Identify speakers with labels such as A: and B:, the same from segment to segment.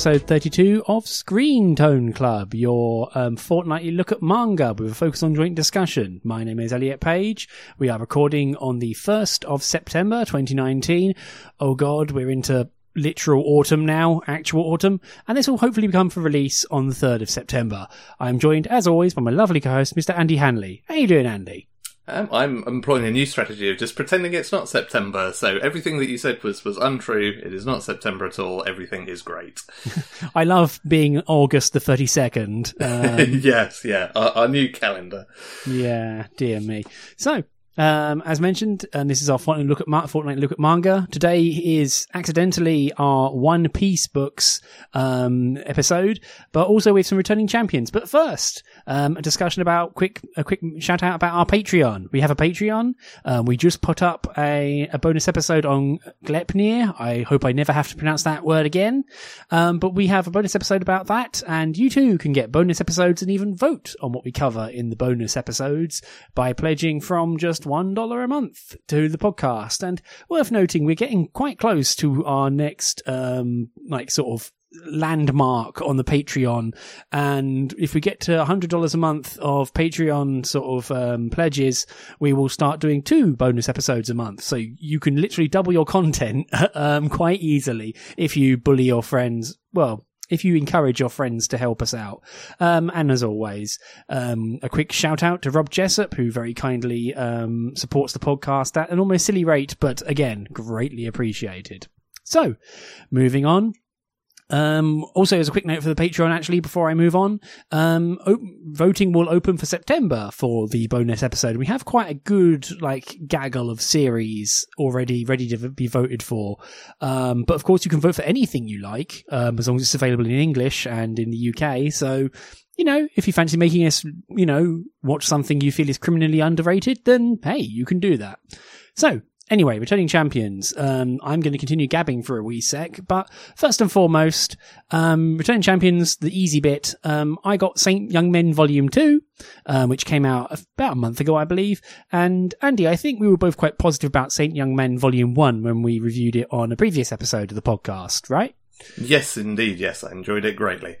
A: episode 32 of Screen Tone Club, your um, fortnightly look at manga with a focus on joint discussion. My name is Elliot Page. We are recording on the 1st of September 2019. Oh god, we're into literal autumn now, actual autumn, and this will hopefully become for release on the 3rd of September. I'm joined, as always, by my lovely co-host, Mr. Andy Hanley. How you doing, Andy?
B: Um, I'm employing a new strategy of just pretending it's not September. So everything that you said was was untrue. It is not September at all. Everything is great.
A: I love being August the 32nd. Um,
B: yes, yeah, our, our new calendar.
A: Yeah, dear me. So, um, as mentioned, and this is our fortnightly look at ma- fortnightly look at manga. Today is accidentally our One Peace books um, episode, but also with some returning champions. But first, um, a discussion about quick a quick shout out about our Patreon. We have a Patreon. Um, we just put up a, a bonus episode on Glepnir. I hope I never have to pronounce that word again. Um, but we have a bonus episode about that, and you too can get bonus episodes and even vote on what we cover in the bonus episodes by pledging from just one dollar a month to the podcast. And worth noting, we're getting quite close to our next um, like sort of landmark on the Patreon. And if we get to $100 a month of Patreon sort of um, pledges, we will start doing two bonus episodes a month. So you can literally double your content um, quite easily if you bully your friends. Well, if you encourage your friends to help us out. Um, and as always, um, a quick shout out to Rob Jessup, who very kindly um, supports the podcast at an almost silly rate, but again, greatly appreciated. So, moving on. Um, also, as a quick note for the Patreon, actually, before I move on, um, op- voting will open for September for the bonus episode. We have quite a good, like, gaggle of series already ready to be voted for. Um, but of course, you can vote for anything you like, um, as long as it's available in English and in the UK. So, you know, if you fancy making us, you know, watch something you feel is criminally underrated, then hey, you can do that. So, Anyway, returning champions. Um, I'm going to continue gabbing for a wee sec, but first and foremost, um, returning champions, the easy bit. Um, I got Saint Young Men Volume Two, um, which came out about a month ago, I believe. And Andy, I think we were both quite positive about Saint Young Men Volume One when we reviewed it on a previous episode of the podcast, right?
B: Yes, indeed. Yes, I enjoyed it greatly.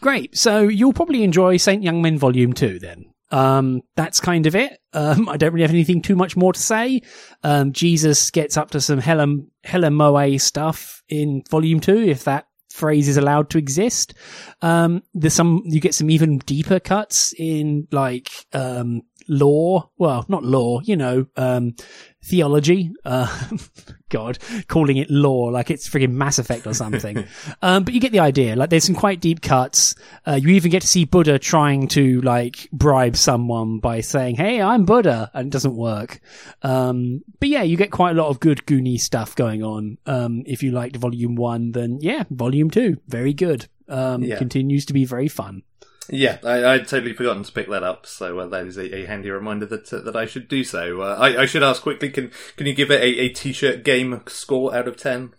A: Great. So you'll probably enjoy Saint Young Men Volume Two then. Um, that's kind of it. Um, I don't really have anything too much more to say. Um, Jesus gets up to some hella, hella moe stuff in volume two, if that phrase is allowed to exist. Um, there's some, you get some even deeper cuts in like, um, law. Well, not law, you know, um, theology. Uh, God, calling it law like it's frigging Mass Effect or something. um, but you get the idea. Like, there's some quite deep cuts. Uh, you even get to see Buddha trying to like bribe someone by saying, "Hey, I'm Buddha," and it doesn't work. Um, but yeah, you get quite a lot of good Goonie stuff going on. Um, if you liked Volume One, then yeah, Volume Two, very good. Um,
B: Yeah.
A: continues to be very fun.
B: Yeah, I, I'd totally forgotten to pick that up, so uh, that is a, a handy reminder that uh, that I should do so. Uh, I, I should ask quickly: can can you give it a, a t-shirt game score out of ten?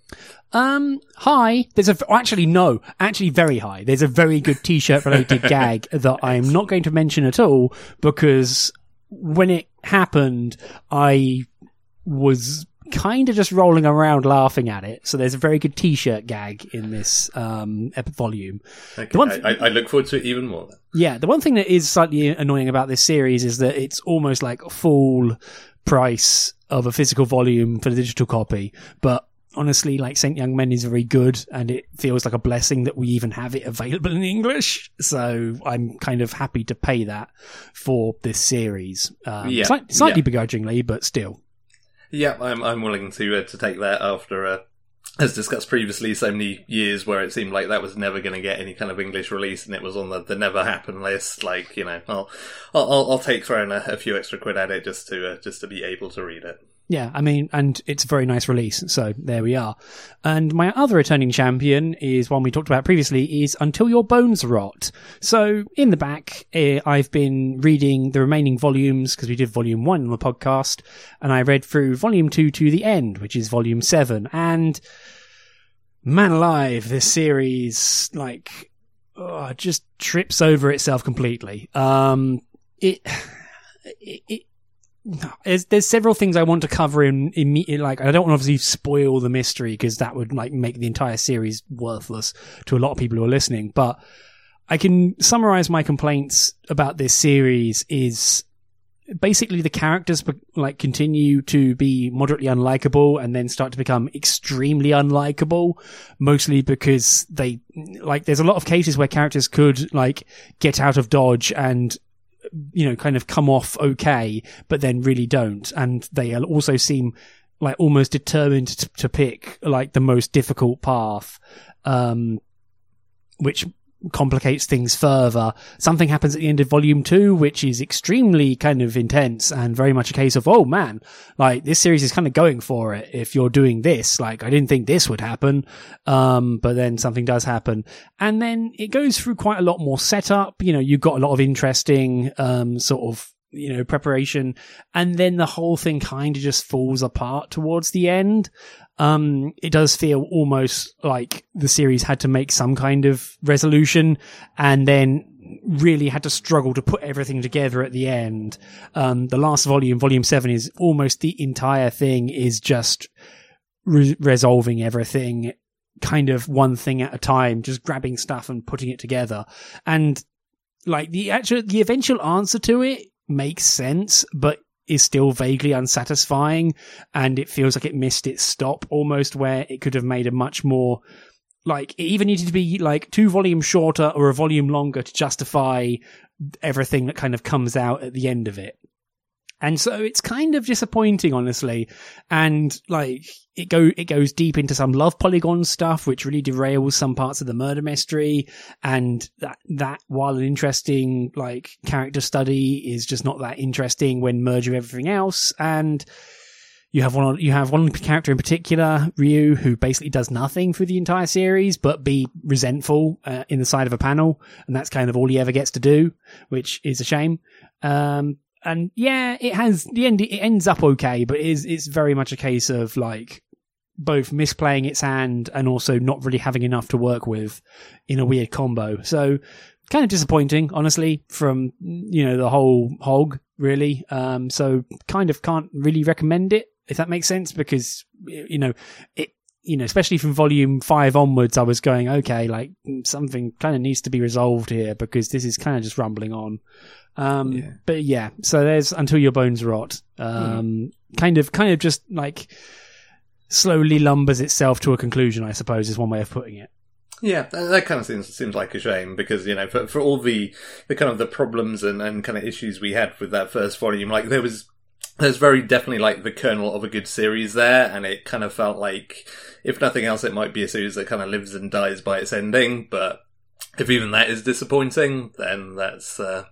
A: Um, high. There's a, actually, no, actually very high. There's a very good t-shirt related gag that I'm not going to mention at all because when it happened, I was kind of just rolling around laughing at it. So there's a very good t-shirt gag in this, um, ep- volume.
B: Okay,
A: The one th-
B: I, I, look forward to it even more.
A: Yeah, the one thing that is slightly annoying about this series is that it's almost like full price of a physical volume for the digital copy. But honestly, like Saint Young Men is very good, and it feels like a blessing that we even have it available in English. So I'm kind of happy to pay that for this series. Um,
B: Yeah,
A: slight- slightly
B: yeah.
A: begrudgingly, but still.
B: Yeah, I'm I'm willing to uh, to take that after. Uh, as discussed previously, so many years where it seemed like that was never going to get any kind of English release, and it was on the, the never happen list. Like you know, I'll I'll, I'll, take throwing a, a few extra quid at it just to uh, just to be able to read it.
A: Yeah, I mean, and it's a very nice release. So there we are. And my other returning champion is one we talked about previously is Until Your Bones Rot. So in the back, eh, I've been reading the remaining volumes because we did volume one on the podcast and I read through volume two to the end, which is volume seven. And man alive, this series, like, oh, just trips over itself completely. Um, it, it, it there's, there's several things I want to cover in, in like I don't want to obviously spoil the mystery because that would like make the entire series worthless to a lot of people who are listening. But I can summarize my complaints about this series is basically the characters like continue to be moderately unlikable and then start to become extremely unlikable mostly because they like there's a lot of cases where characters could like get out of dodge and you know kind of come off okay but then really don't. And they also seem like almost determined to, to pick like the most difficult path um which complicates things further. Something happens at the end of volume two, which is extremely kind of intense and very much a case of, oh man, like this series is kind of going for it. If you're doing this, like I didn't think this would happen. Um, but then something does happen. And then it goes through quite a lot more setup. You know, you've got a lot of interesting, um, sort of you know, preparation. And then the whole thing kind of just falls apart towards the end. Um, it does feel almost like the series had to make some kind of resolution and then really had to struggle to put everything together at the end. Um, the last volume, volume seven is almost the entire thing is just re- resolving everything kind of one thing at a time, just grabbing stuff and putting it together. And like the actual, the eventual answer to it makes sense, but is still vaguely unsatisfying. And it feels like it missed its stop almost where it could have made a much more like it even needed to be like two volumes shorter or a volume longer to justify everything that kind of comes out at the end of it. And so it's kind of disappointing, honestly. And like it go it goes deep into some love polygon stuff, which really derails some parts of the murder mystery. And that that while an interesting like character study is just not that interesting when merged with everything else. And you have one you have one character in particular, Ryu, who basically does nothing for the entire series, but be resentful uh, in the side of a panel, and that's kind of all he ever gets to do, which is a shame. Um, and yeah, it has the end. It ends up okay, but it is it's very much a case of like both misplaying its hand and also not really having enough to work with in a weird combo. So kind of disappointing, honestly, from you know the whole hog really. Um, so kind of can't really recommend it if that makes sense because you know it you know, especially from volume five onwards, I was going, okay, like something kind of needs to be resolved here because this is kind of just rumbling on. Um, yeah. but yeah, so there's until your bones rot. Um, mm. kind of, kind of just like slowly lumbers itself to a conclusion, I suppose is one way of putting it.
B: Yeah, that kind of seems seems like a shame because you know for for all the the kind of the problems and, and kind of issues we had with that first volume, like there was there's very definitely like the kernel of a good series there, and it kind of felt like if nothing else, it might be a series that kind of lives and dies by its ending. But if even that is disappointing, then that's uh,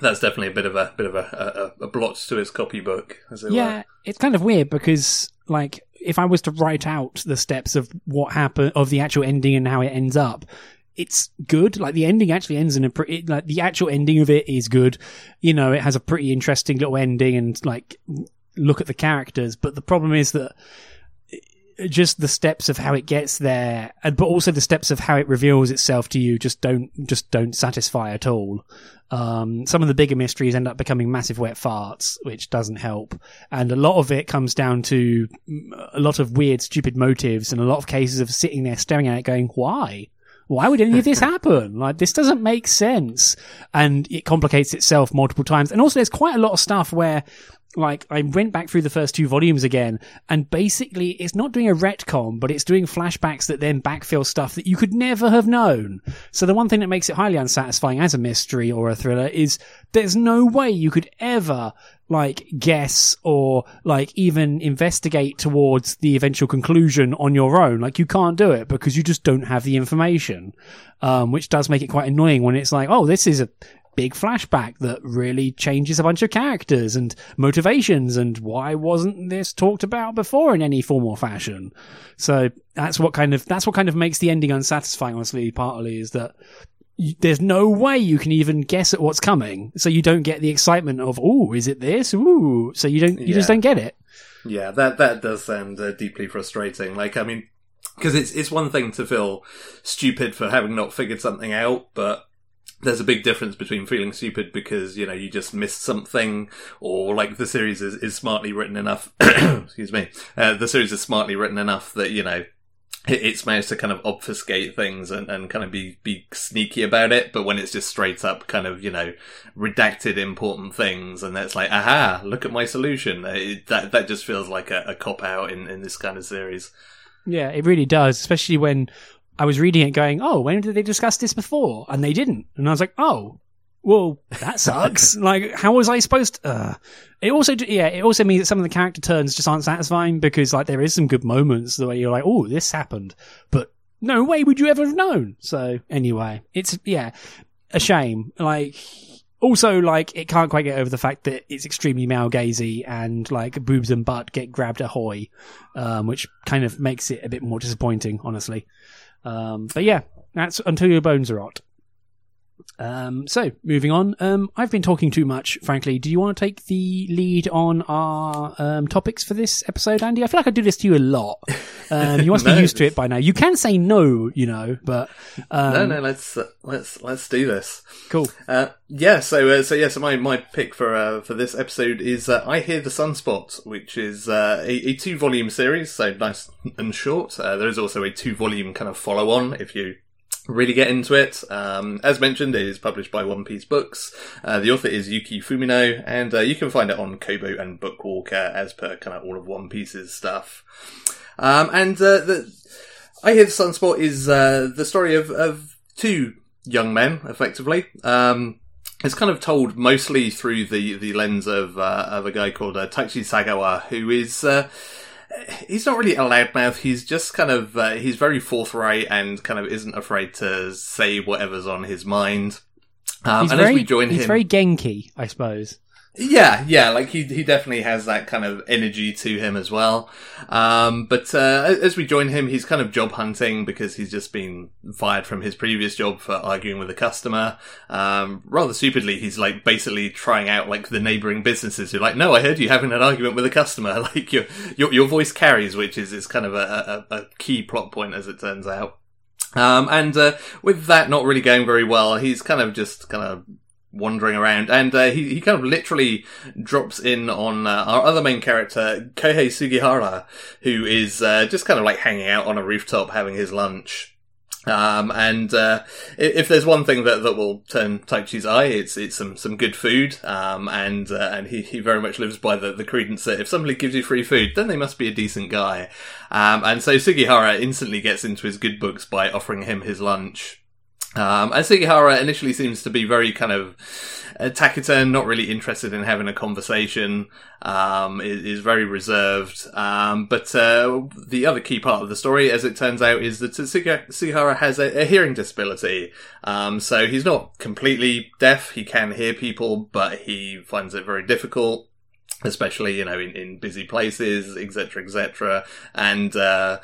B: that's definitely a bit of a bit of a, a, a blot to its copybook. It
A: yeah,
B: were.
A: it's kind of weird because like if I was to write out the steps of what happened of the actual ending and how it ends up, it's good. Like the ending actually ends in a pretty like the actual ending of it is good. You know, it has a pretty interesting little ending and like look at the characters. But the problem is that just the steps of how it gets there, and but also the steps of how it reveals itself to you just don't just don't satisfy at all. Um, some of the bigger mysteries end up becoming massive wet farts, which doesn't help. And a lot of it comes down to a lot of weird, stupid motives, and a lot of cases of sitting there staring at it, going, "Why? Why would any of this happen? Like, this doesn't make sense." And it complicates itself multiple times. And also, there's quite a lot of stuff where like I went back through the first two volumes again, and basically it's not doing a retcon, but it's doing flashbacks that then backfill stuff that you could never have known. So the one thing that makes it highly unsatisfying as a mystery or a thriller is there's no way you could ever like guess or like even investigate towards the eventual conclusion on your own. Like you can't do it because you just don't have the information. Um, which does make it quite annoying when it's like, oh, this is a big flashback that really changes a bunch of characters and motivations and why wasn't this talked about before in any form or fashion. So that's what kind of that's what kind of makes the ending unsatisfying honestly partly is that there's no way you can even guess at what's coming. So you don't get the excitement of oh is it this? Ooh. So you don't you yeah. just don't get it.
B: Yeah that that does sound uh, deeply frustrating. Like i mean because it's it's one thing to feel stupid for having not figured something out but there's a big difference between feeling stupid because you know you just missed something, or like the series is, is smartly written enough. excuse me, uh, the series is smartly written enough that you know it's managed to kind of obfuscate things and, and kind of be, be sneaky about it. But when it's just straight up kind of, you know, redacted important things and that's like, aha, look at my solution. It, that, that just feels like a, a cop out in, in this kind of series.
A: Yeah, it really does, especially when I was reading it going, oh, when did they discuss this before? And they didn't. And I was like, oh, well, that sucks. like, how was I supposed to? Uh. It also, yeah, it also means that some of the character turns just aren't satisfying because, like, there is some good moments the way you're like, oh, this happened, but no way would you ever have known. So, anyway, it's, yeah, a shame. Like, also, like, it can't quite get over the fact that it's extremely male gazy and, like, boobs and butt get grabbed ahoy, um, which kind of makes it a bit more disappointing, honestly. Um, but yeah, that's until your bones are hot. Um, so moving on, um, I've been talking too much, frankly. Do you want to take the lead on our um, topics for this episode, Andy? I feel like I do this to you a lot. Um, you must no, be used to it by now. You can say no, you know, but
B: um, no, no. Let's uh, let's let's do this.
A: Cool.
B: Uh, yeah. So uh, so yeah. So my, my pick for uh, for this episode is uh, I Hear the Sunspot, which is uh, a, a two volume series, so nice and short. there is also a two volume kind of follow on if you really get into it. Um, as mentioned, it is published by One Peace Books. Uh, the author is Yuki Fumino, and uh, you can find it on Kobo and Bookwalker as per kind of all of One Peace's stuff. Um, and uh, the I Hear the Sunspot is uh, the story of, of two young men, effectively. Um, it's kind of told mostly through the, the lens of uh, of a guy called uh, Taichi Sagawa, who is he's not really a loudmouth. He's just kind of uh, he's very forthright and kind of isn't afraid to say whatever's on his mind.
A: Um, he's and very, as we join he's him, very Genki, I suppose.
B: Yeah, yeah, like he he definitely has that kind of energy to him as well. Um, but uh, as we join him, he's kind of job hunting because he's just been fired from his previous job for arguing with a customer. Um, rather stupidly, he's like basically trying out like the neighboring businesses who are like, "No, I heard you having an argument with a customer. Like your your your voice carries," which is is kind of a, a, a key plot point as it turns out. Um, and uh, with that not really going very well, he's kind of just kind of wandering around, and uh, he he kind of literally drops in on uh, our other main character, Kohei Sugihara, who is uh, just kind of like hanging out on a rooftop having his lunch. Um, and uh, if there's one thing that, that will turn Taichi's eye, it's it's some, some good food. Um, and uh, and he, he very much lives by the, the credence that if somebody gives you free food, then they must be a decent guy. Um, and so Sugihara instantly gets into his good books by offering him his lunch. Um, and Sugihara initially seems to be very kind of uh, taciturn, not really interested in having a conversation, um, is, is, very reserved. Um, but uh, the other key part of the story, as it turns out, is that Sugihara has a, a hearing disability. Um, so he's not completely deaf, he can hear people, but he finds it very difficult especially you know in, in busy places etc etc and uh,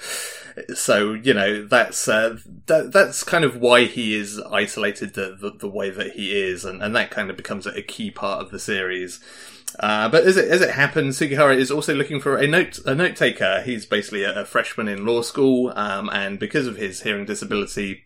B: so you know that's uh, that, that's kind of why he is isolated the, the, the way that he is. And, and that kind of becomes a key part of the series. Uh, but as it as it happens, Sugihara is also looking for a note a note taker. He's basically a, a freshman in law school, um, and because of his hearing disability,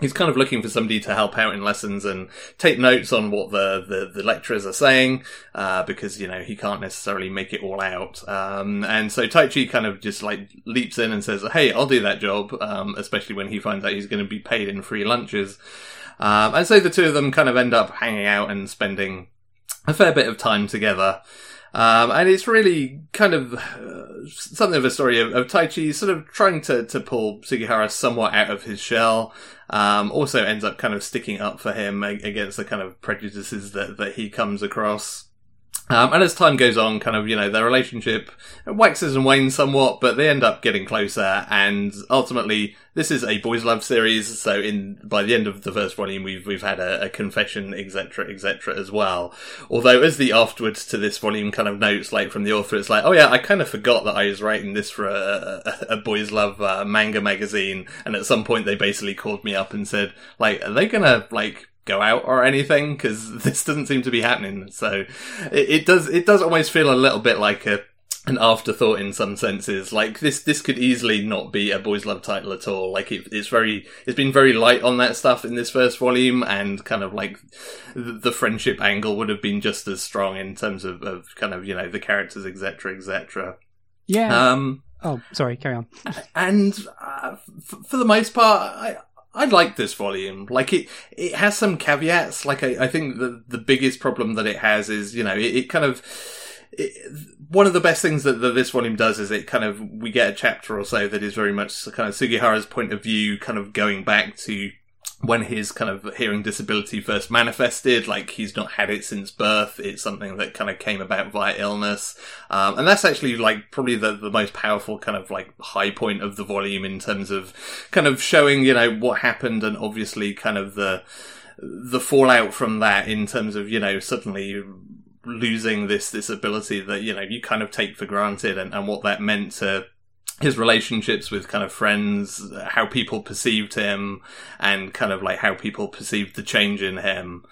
B: he's kind of looking for somebody to help out in lessons and take notes on what the, the, the lecturers are saying, uh, because, you know, he can't necessarily make it all out. Um, and so Taichi kind of just like leaps in and says, Hey, I'll do that job, um, especially when he finds out he's going to be paid in free lunches. Um, and so the two of them kind of end up hanging out and spending a fair bit of time together. Um, and it's really kind of uh, something of a story of, of Taichi sort of trying to, to pull Sugihara somewhat out of his shell. Um, also ends up kind of sticking up for him against the kind of prejudices that, that he comes across. Um, and as time goes on, kind of, you know, their relationship waxes and wanes somewhat, but they end up getting closer. And ultimately, this is a boys' love series. So in, by the end of the first volume, we've, we've had a, a confession, etc., etc. as well. Although as the afterwards to this volume kind of notes, like from the author, it's like, oh yeah, I kind of forgot that I was writing this for a, a, a boys' love uh, manga magazine. And at some point, they basically called me up and said, like, are they gonna, like, go out or anything because this doesn't seem to be happening. So it, it, does it does almost feel a little bit like a an afterthought in some senses. Like this, this could easily not be a boys' love title at all. Like it, it's very, it's been very light on that stuff in this first volume, and kind of like the, the friendship angle would have been just as strong in terms of, of kind of you know the characters, etc., etc.
A: Yeah.
B: Um,
A: oh, sorry. Carry on.
B: and uh, f- for the most part, I. I like this volume. Like it, it has some caveats. Like I, I think the the biggest problem that it has is, you know, it, it kind of, it, one of the best things that, that this volume does is it kind of we get a chapter or so that is very much kind of Sugihara's point of view, kind of going back to when his kind of hearing disability first manifested, like he's not had it since birth. It's something that kind of came about via illness. Um, and that's actually like probably the, the most powerful kind of like high point of the volume in terms of kind of showing, you know, what happened and obviously kind of the, the fallout from that in terms of, you know, suddenly losing this, this ability that, you know, you kind of take for granted and, and what that meant to his relationships with kind of friends, how people perceived him, and kind of like how people perceived the change in him.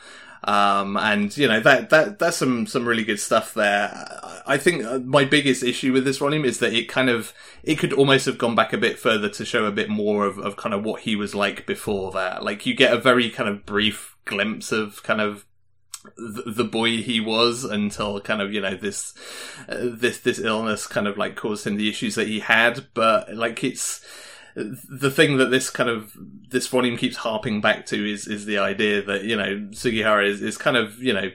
B: Um, and you know that that that's some some really good stuff there. I think uh, my biggest issue with this volume is that it kind of it could almost have gone back a bit further to show a bit more of, of kind of what he was like before that. Like you get a very kind of brief glimpse of kind of the boy he was until kind of you know this uh, this this illness kind of like caused him the issues that he had but like it's the thing that this kind of this volume keeps harping back to is is the idea that you know Sugihara is, is kind of you know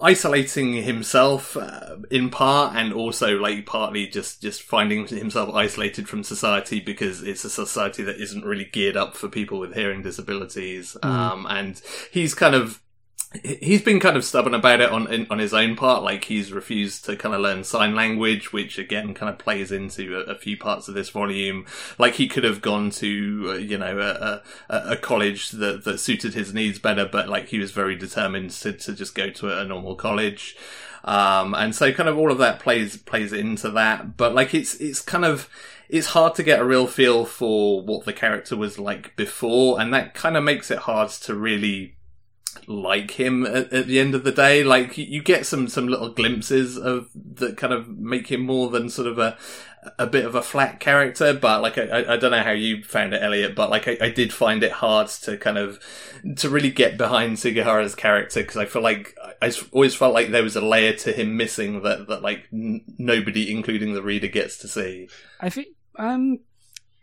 B: isolating himself uh, in part and also like partly just just finding himself isolated from society because it's a society that isn't really geared up for people with hearing disabilities mm. um and he's kind of he's been kind of stubborn about it on on his own part. Like he's refused to kind of learn sign language, which again kind of plays into a, a few parts of this volume. Like he could have gone to uh, you know a, a, a, college that that suited his needs better, but like he was very determined to to just go to a normal college. Um, and so kind of all of that plays plays into that. But like it's it's kind of it's hard to get a real feel for what the character was like before, and that kind of makes it hard to really like him at, at, the end of the day. Like you get some some little glimpses of that kind of make him more than sort of a a bit of a flat character. But like I, I don't know how you found it, Elliot, but like I, I did find it hard to kind of to really get behind Sugihara's character because I feel like I always felt like there was a layer to him missing that that like n- nobody, including the reader, gets to see.
A: I think um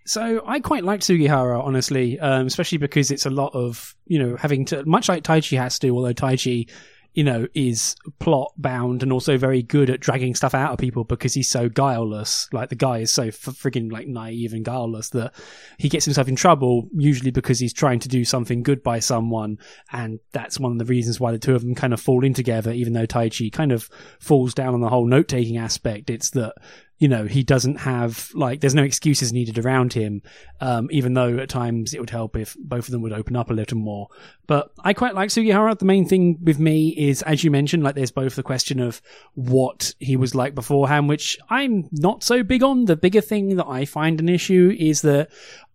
A: so I quite like Sugihara, honestly, um, especially because it's a lot of you know having to much like Taichi has to, although Taichi, you know, is plot bound and also very good at dragging stuff out of people because he's so guileless. Like the guy is so f- frigging like naive and guileless that he gets himself in trouble usually because he's trying to do something good by someone, and that's one of the reasons why the two of them kind of fall in together. Even though Taichi kind of falls down on the whole note taking aspect, it's that you know, he doesn't have like there's no excuses needed around him. Um, even though at times it would help if both of them would open up a little more. But I quite like Sugihara. The main thing with me is, as you mentioned, like there's both the question of what he was like beforehand, which I'm not so big on. The bigger thing that I find an issue is that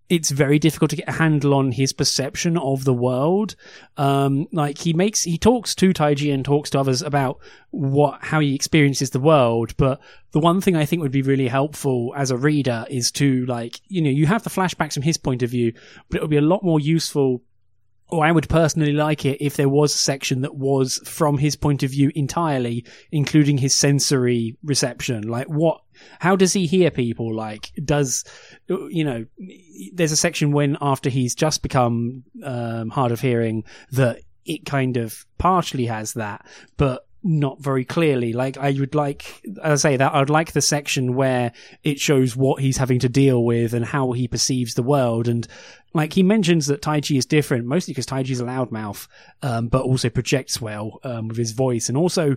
A: it's very difficult to get a handle on his perception of the world. Um, like he makes, he talks to Taichi and talks to others about what, how he experiences the world. But the one thing I think would be really helpful as a reader is to like, you know, you have the flashbacks from his point of view, but it would be a lot more useful or I would personally like it if there was a section that was from his point of view entirely, including his sensory reception. Like what, how does he hear people? Like, does, you know, there's a section when after he's just become, um, hard of hearing that it kind of partially has that, but not very clearly. Like I would like, I say that I'd like the section where it shows what he's having to deal with and how he perceives the world. And like he mentions that Taichi is different, mostly because Taichi's a loudmouth, um, but also projects well um, with his voice, and also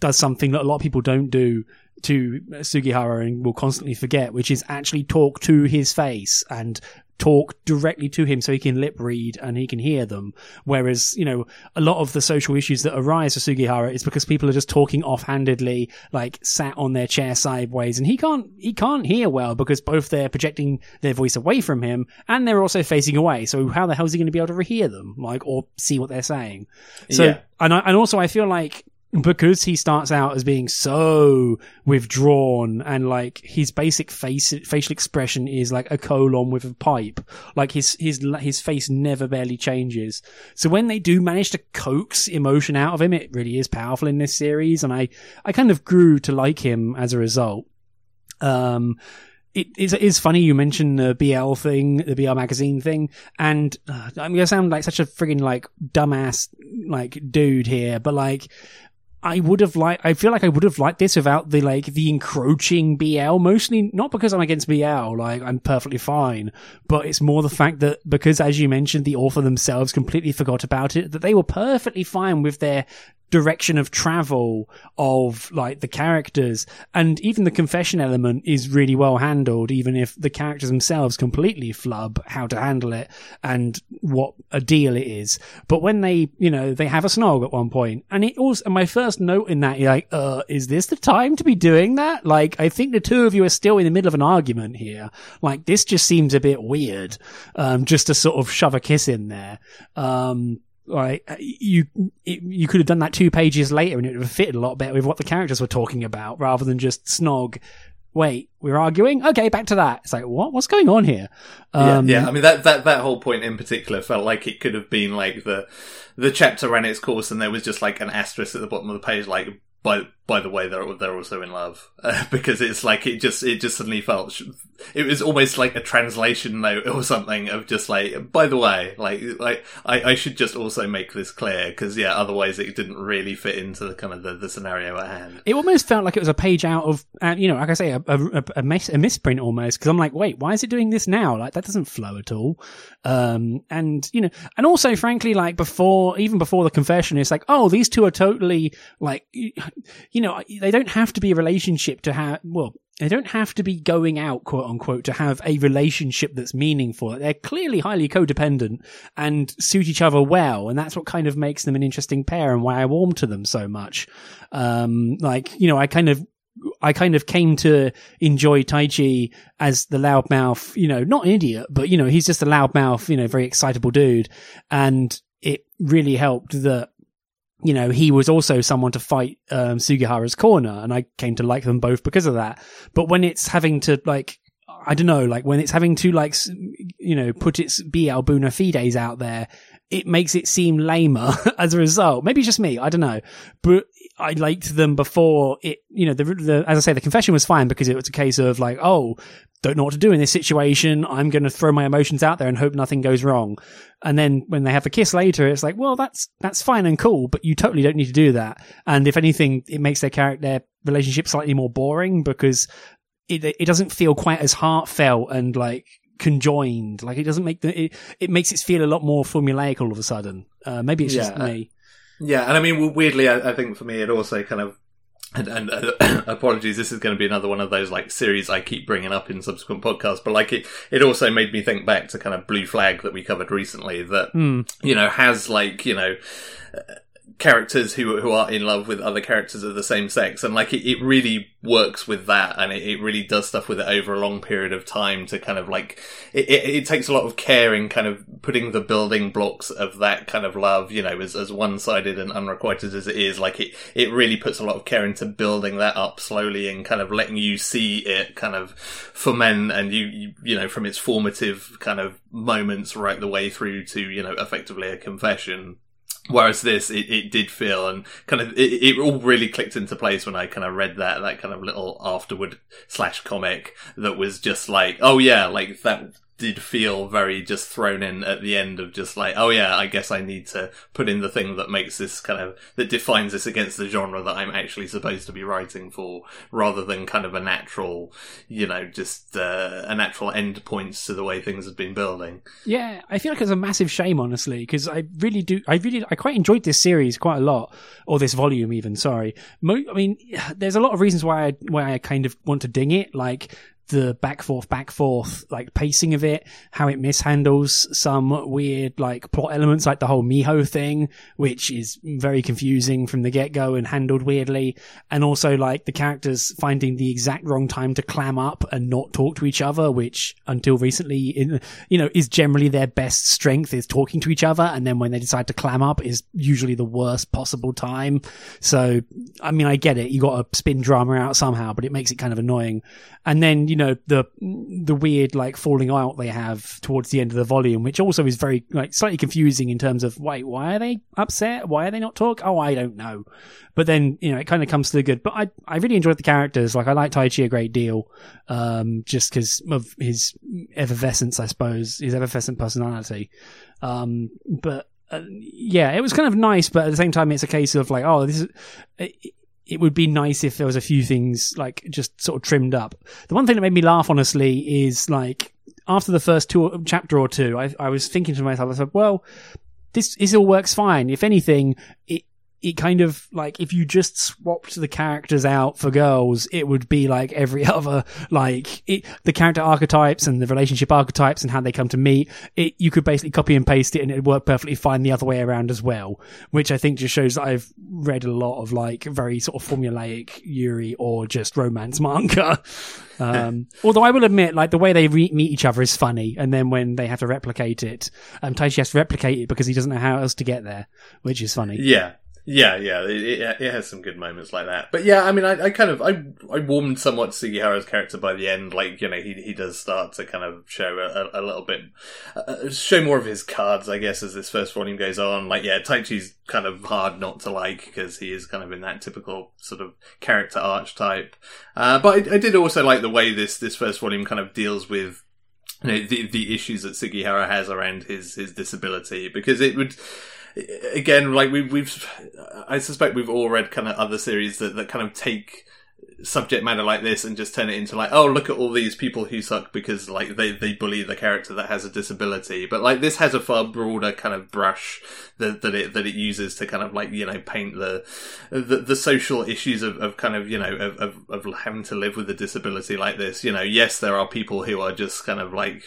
A: does something that a lot of people don't do to Sugihara and will constantly forget, which is actually talk to his face and talk directly to him so he can lip read and he can hear them. Whereas, you know, a lot of the social issues that arise for Sugihara is because people are just talking offhandedly, like sat on their chair sideways and he can't, he can't hear well because both they're projecting their voice away from him and they're also facing away. So how the hell is he going to be able to hear them? Like, or see what they're saying? So,
B: yeah.
A: and I, and also I feel like because he starts out as being so withdrawn and like his basic face facial expression is like a colon with a pipe like his his his face never barely changes. So when they do manage to coax emotion out of him it really is powerful in this series and i i kind of grew to like him as a result. Um it is, it is funny you mentioned the BL thing, the BL magazine thing, and uh, I'm gonna sound like such a friggin' like dumbass like dude here, but like I would have liked, I feel like I would have liked this without the, like, the encroaching BL, mostly not because I'm against BL, like, I'm perfectly fine, but it's more the fact that because, as you mentioned, the author themselves completely forgot about it, that they were perfectly fine with their direction of travel of like the characters. And even the confession element is really well handled even if the characters themselves completely flub how to handle it and what a deal it is. But when they you know they have a snog at one point and it also and my first note in that you're like uh is this the time to be doing that? Like i think the two of you are still in the middle of an argument here. Like this just seems a bit weird um just to sort of shove a kiss in there. Um like you it, you could have done that two pages later and it would have fitted a lot better with what the characters were talking about rather than just snog wait we're arguing? Okay back to that. It's like what? What's going on here?
B: Um, yeah, yeah i mean that, that that whole point in particular felt like it could have been like the the chapter ran its course and there was just like an asterisk at the bottom of the page like by by the way, they're they're also in love. Uh, because it's like it just it just suddenly felt it was almost like a translation note or something of just like by the way, like like I, I should just also make this clear. Because yeah, otherwise it didn't really fit into the kind of the, the scenario at hand.
A: It almost felt like it was a page out of uh, you know like I say a a, a, mis- a misprint almost. Because I'm like wait why is it doing this now? Like that doesn't flow at all, um and you know and also frankly like before even before the confession it's like oh these two are totally like you know, they don't have to be a relationship to have, well, they don't have to be going out, quote unquote, to have a relationship that's meaningful. They're clearly highly codependent and suit each other well. And that's what kind of makes them an interesting pair and why I warm to them so much. Um, like, you know, I kind of, I kind of came to enjoy Taichi as the loudmouth, you know, not an idiot, but, you know, he's just a loudmouth, you know, very excitable dude. And it really helped that you know, he was also someone to fight um, Sugihara's corner, and I came to like them both because of that. But when it's having to like, I don't know, like when it's having to like, you know, put its BL bona fides out there, it makes it seem lamer as a result. Maybe it's just me, I don't know, but I liked them before it. You know, the, the as I say, the confession was fine because it was a case of like, oh, don't know what to do in this situation. I'm going to throw my emotions out there and hope nothing goes wrong. And then when they have a kiss later, it's like, well, that's, that's fine and cool, but you totally don't need to do that. And if anything, it makes their character, their relationship slightly more boring because it, it doesn't feel quite as heartfelt and like conjoined. Like it doesn't make the, it, it makes it feel a lot more formulaic all of a sudden. Uh, maybe it's yeah. just me.
B: Yeah. And I mean, weirdly, I, I think for me, it also kind of and, and uh, apologies, this is going to be another one of those like series I keep bringing up in subsequent podcasts. But like it, it also made me think back to kind of Blue Flag that we covered recently. That
A: mm.
B: you know has like you know characters who who are in love with other characters of the same sex and like it, it really works with that and it, it really does stuff with it over a long period of time to kind of like it, it, it, takes a lot of care in kind of putting the building blocks of that kind of love you know as, as one-sided and unrequited as it is. Like it it really puts a lot of care into building that up slowly and kind of letting you see it kind of foment and you you, you know from its formative kind of moments right the way through to you know effectively a confession Whereas this, it, it did feel and kind of, it, it all really clicked into place when I kind of read that, that kind of little afterward slash comic that was just like, oh yeah, like that did feel very just thrown in at the end of just like, oh yeah, I guess I need to put in the thing that makes this kind of, that defines this against the genre that I'm actually supposed to be writing for, rather than kind of a natural, you know, just uh, a natural end points to the way things have been building.
A: Yeah, I feel like it's a massive shame, honestly, because I really do, I really, I quite enjoyed this series quite a lot, or this volume even, sorry. Mo- I mean, there's a lot of reasons why I, why I kind of want to ding it, like, the back forth, back forth, like pacing of it, how it mishandles some weird like plot elements, like the whole Miho thing, which is very confusing from the get go and handled weirdly. And also like the characters finding the exact wrong time to clam up and not talk to each other, which until recently, in, you know, is generally their best strength is talking to each other. And then when they decide to clam up is usually the worst possible time. So, I mean, I get it. You got to spin drama out somehow, but it makes it kind of annoying. And then, you know, the, the weird like falling out they have towards the end of the volume, which also is very like slightly confusing in terms of, wait, why are they upset? Why are they not talk? Oh, I don't know. But then, you know, it kind of comes to the good. But I, I really enjoyed the characters. Like I like Taichi a great deal. Um, just because of his effervescence, I suppose, his effervescent personality. Um, but, uh, yeah, it was kind of nice, but at the same time, it's a case of like, oh, this is, it, it would be nice if there was a few things like just sort of trimmed up. The one thing that made me laugh, honestly, is like after the first two chapter or two, I, I was thinking to myself, I said, well, this, this all works fine. If anything, it, it kind of like if you just swapped the characters out for girls, it would be like every other like it, the character archetypes and the relationship archetypes and how they come to meet. It you could basically copy and paste it and it'd work perfectly fine the other way around as well, which I think just shows that I've read a lot of like very sort of formulaic Yuri or just romance manga. Um, although I will admit, like the way they re- meet each other is funny, and then when they have to replicate it, um, Taichi has to replicate it because he doesn't know how else to get there, which is funny.
B: Yeah. Yeah, yeah, it, it, has some good moments like that. But yeah, I mean, I, I kind of, I, I warmed somewhat to Sugihara's character by the end. Like, you know, he, he does start to kind of show a, a little bit, uh, show more of his cards, I guess, as this first volume goes on. Like, yeah, Taichi's kind of hard not to like because he is kind of in that typical sort of character archetype. Uh, but I, I did also like the way this, this first volume kind of deals with you know, the, the issues that Sugihara has around his, his disability because it would, again, like we, we've, I suspect we've all read kind of other series that, that kind of take subject matter like this and just turn it into like, oh, look at all these people who suck because like they, they bully the character that has a disability. But like this has a far broader kind of brush that, that it, that it uses to kind of like, you know, paint the, the, the social issues of, of kind of, you know, of, of, of having to live with a disability like this. You know, yes, there are people who are just kind of like,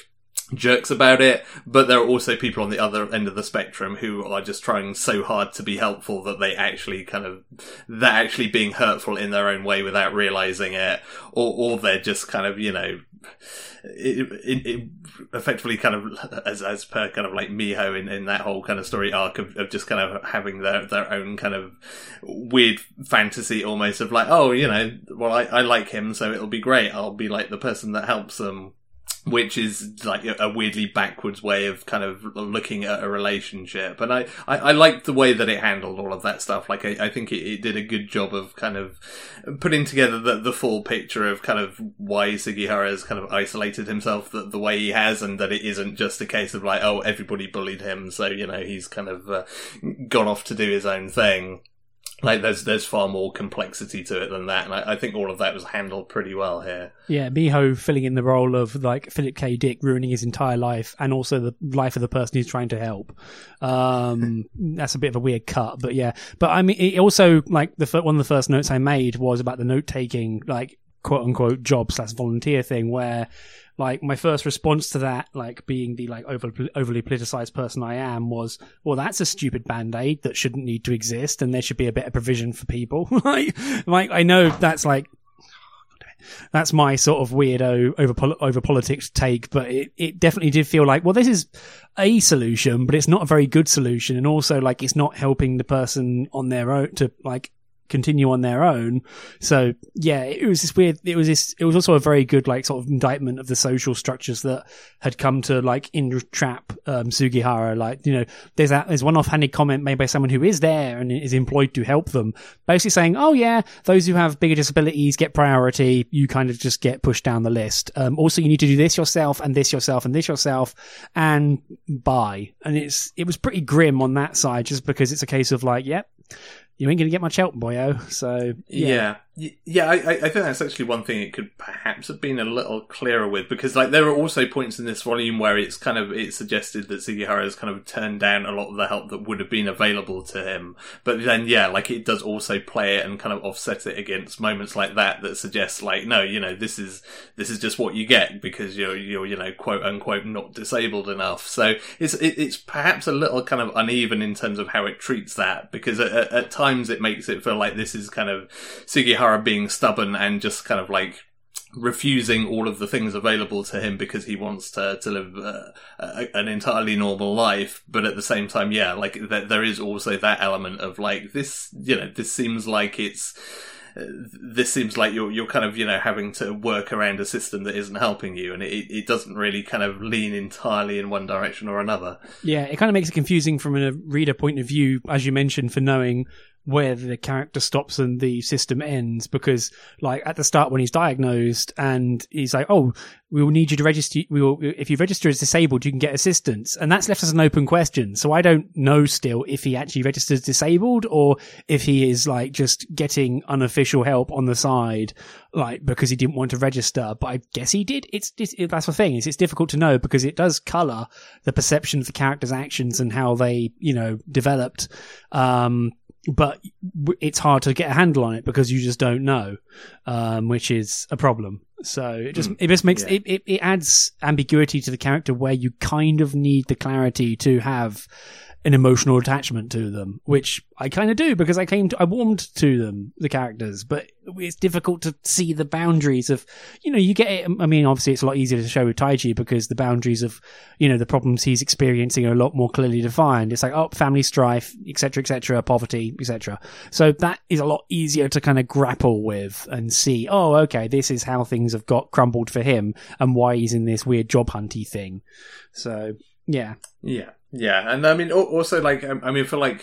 B: jerks about it, but there are also people on the other end of the spectrum who are just trying so hard to be helpful that they actually kind of, they're actually being hurtful in their own way without realizing it, or, or they're just kind of, you know, it, it, it effectively kind of as as per kind of like Miho in, in that whole kind of story arc of, of just kind of having their their own kind of weird fantasy almost of like oh you know well I, I like him so it'll be great. I'll be like the person that helps them which is like a, weirdly backwards way of kind of looking at a relationship. And I, I, I liked the way that it handled all of that stuff. Like, I, I think it, it, did a good job of kind of putting together the, the full picture of kind of why Sugihara has kind of isolated himself the, the way he has and that it isn't just a case of like, oh, everybody bullied him. So, you know, he's kind of uh, gone off to do his own thing like there's there's far more complexity to it than that, and I, I, think all of that was handled pretty well here.
A: Yeah, Miho filling in the role of like Philip K. Dick, ruining his entire life, and also the life of the person he's trying to help. Um, that's a bit of a weird cut, but yeah. But I mean, it also like the one of the first notes I made was about the note taking, like quote unquote job slash volunteer thing, where like my first response to that, like being the like over, overly politicized person I am, was, well, that's a stupid band aid that shouldn't need to exist, and there should be a better provision for people. like, like I know that's like that's my sort of weirdo over over politics take, but it, it definitely did feel like, well, this is a solution, but it's not a very good solution, and also like it's not helping the person on their own to like continue on their own. So yeah, it was this weird. It was this. It was also a very good like sort of indictment of the social structures that had come to like entrap um, Sugihara. Like you know, there's that there's one offhanded comment made by someone who is there and is employed to help them, basically saying, "Oh yeah, those who have bigger disabilities get priority. You kind of just get pushed down the list. Um, also, you need to do this yourself and this yourself and this yourself and buy." And it's it was pretty grim on that side, just because it's a case of like, yep. Yeah, you ain't going to get much help, boyo. So yeah.
B: Yeah, yeah. I, I think that's actually one thing it could perhaps have been a little clearer with because, like, there are also points in this volume where it's kind of it's suggested that Sugihara has kind of turned down a lot of the help that would have been available to him. But then, yeah, like it does also play it and kind of offset it against moments like that that suggest, like, no, you know, this is this is just what you get because you're you're you know quote unquote not disabled enough. So it's it, it's perhaps a little kind of uneven in terms of how it treats that because at, at, at times it makes it feel like this is kind of Sugihara being stubborn and just kind of like refusing all of the things available to him because he wants to to live uh, a, an entirely normal life. But at the same time yeah like th- there is also that element of like this you know this seems like it's uh, this seems like you're you're kind of you know having to work around a system that isn't helping you. And it, it doesn't really kind of lean entirely in one direction or another.
A: Yeah, it kind of makes it confusing from a reader point of view, as you mentioned, for knowing where the character stops and the system ends. Because, like, at the start when he's diagnosed and he's like, "Oh, we will need you to register. We will, if you register as disabled, you can get assistance," and that's left as an open question. So I don't know still if he actually registers disabled or if he is like just getting unofficial help on the side, like because he didn't want to register. But I guess he did. It's, it's that's the thing. Is it's difficult to know because it does color the perception of the character's actions and how they, you know, developed. Um, but it's hard to get a handle on it because you just don't know, um, which is a problem. So it just it just makes
B: yeah.
A: it, it it adds ambiguity to the character where you kind of need the clarity to have an emotional attachment to them, which I kind of do because I came to I warmed to them the characters, but it's difficult to see the boundaries of you know you get it. I mean, obviously it's a lot easier to show with Taichi because the boundaries of you know the problems he's experiencing are a lot more clearly defined. It's like oh, family strife, etc., etc., poverty, etc. So that is a lot easier to kind of grapple with and see. Oh, okay, this is how things have got crumbled for him and why he's in this weird job hunty thing. So yeah,
B: Yeah, yeah, and I mean, also like, um, I mean, for like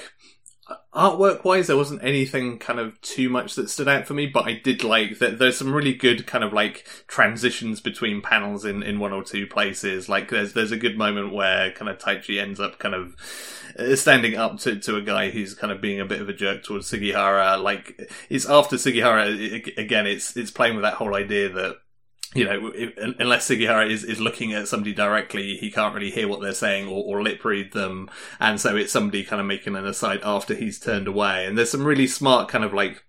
B: artwork wise, there wasn't anything kind of too much that stood out for me, but I did like that. There's some really good kind of like transitions between panels in in one or two places. Like, there's there's a good moment where kind of Taichi ends up kind of uh, standing up to, to a guy who's kind of being a bit of a jerk towards Sugihara. Like, it's after Sugihara again. It's it's playing with that whole idea that you know, if, unless Sugihara is, is looking at somebody directly, he can't really hear what they're saying or, or lip read them. And so it's somebody kind of making an aside after he's turned away. And there's some really smart kind of like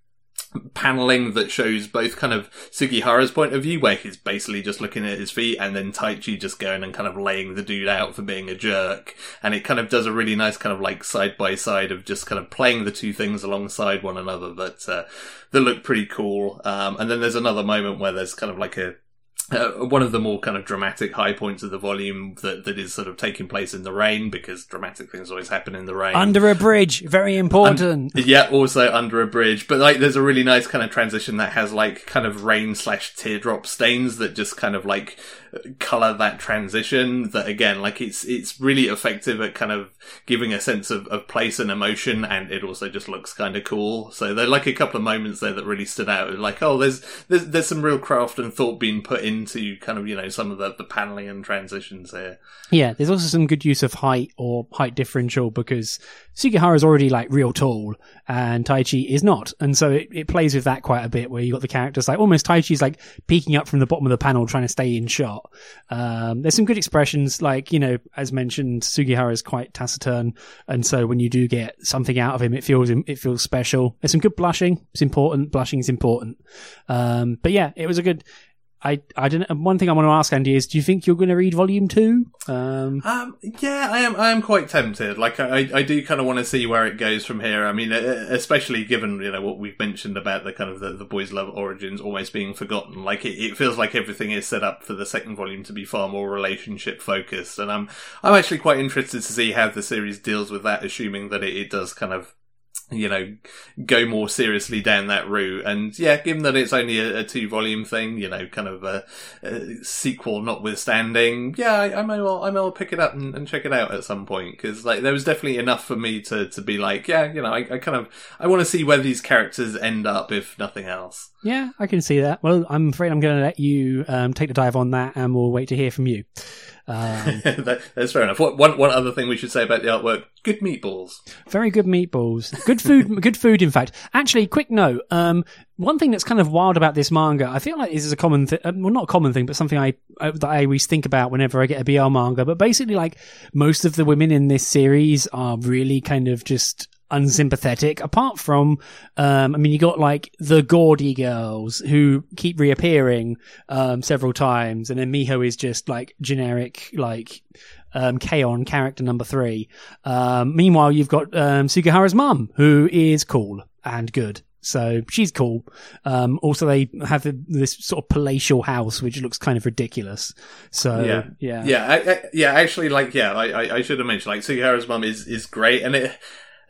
B: paneling that shows both kind of Sugihara's point of view, where he's basically just looking at his feet, and then Taichi just going and kind of laying the dude out for being a jerk. And it kind of does a really nice kind of like side by side of just kind of playing the two things alongside one another that, uh, that look pretty cool. Um, and then there's another moment where there's kind of like a, uh, one of the more kind of dramatic high points of the volume that, that is sort of taking place in the rain because dramatic things always happen in the rain.
A: under a bridge, very important.
B: Yeah, also under a bridge. But like there's a really nice kind of transition that has like kind of rain slash teardrop stains that just kind of like color that transition that again like it's it's really effective at kind of giving a sense of, of place and emotion and it also just looks kind of cool so there are like a couple of moments there that really stood out like oh there's there's, there's some real craft and thought being put into kind of you know some of the, the paneling and transitions here
A: Yeah, there's also some good use of height or height differential because Sugihara is already like real tall and Taichi is not. And so it, it plays with that quite a bit where you got the characters like almost Taichi's like peeking up from the bottom of the panel trying to stay in shot. Um, there's some good expressions like, you know, as mentioned, Sugihara is quite taciturn. And so when you do get something out of him, it feels, it feels special. There's some good blushing. It's important. Blushing is important. Um, but yeah, it was a good, I, I don't. One thing I want to ask Andy is, do you think you're going to read volume two? Um,
B: Um, yeah, I am. I am quite tempted. Like, I, I do kind of want to see where it goes from here. I mean, especially given you know what we've mentioned about the kind of the, the boys' love origins almost being forgotten. Like, it, it feels like everything is set up for the second volume to be far more relationship focused, and I'm I'm actually quite interested to see how the series deals with that, assuming that it, it does kind of you know, go more seriously down that route. And yeah, given that it's only a, a two volume thing, you know, kind of a, a sequel notwithstanding, yeah, I, I may well, I may well pick it up and, and check it out at some point because like there was definitely enough for me to to be like, yeah, you know, I, I kind of I want to see where these characters end up if nothing else.
A: Yeah, I can see that. Well, I'm afraid I'm going to let you um, take the dive on that, and we'll wait to hear from you. Um,
B: that, that's fair enough. What, one one other thing we should say about the artwork: good meatballs.
A: Very good meatballs. Good food. good food. In fact, actually, quick note. Um, one thing that's kind of wild about this manga, I feel like this is a common thing. Well, not a common thing, but something I uh, that I always think about whenever I get a BL manga. But basically, like most of the women in this series are really kind of just unsympathetic apart from um i mean you got like the gaudy girls who keep reappearing um several times and then miho is just like generic like um K-On! character number three um meanwhile you've got um sugihara's mum who is cool and good so she's cool. Um, also, they have this sort of palatial house, which looks kind of ridiculous. So
B: yeah,
A: yeah,
B: yeah, I, I, yeah. Actually, like, yeah, I, I, I should have mentioned like Sugihara's mum is is great, and it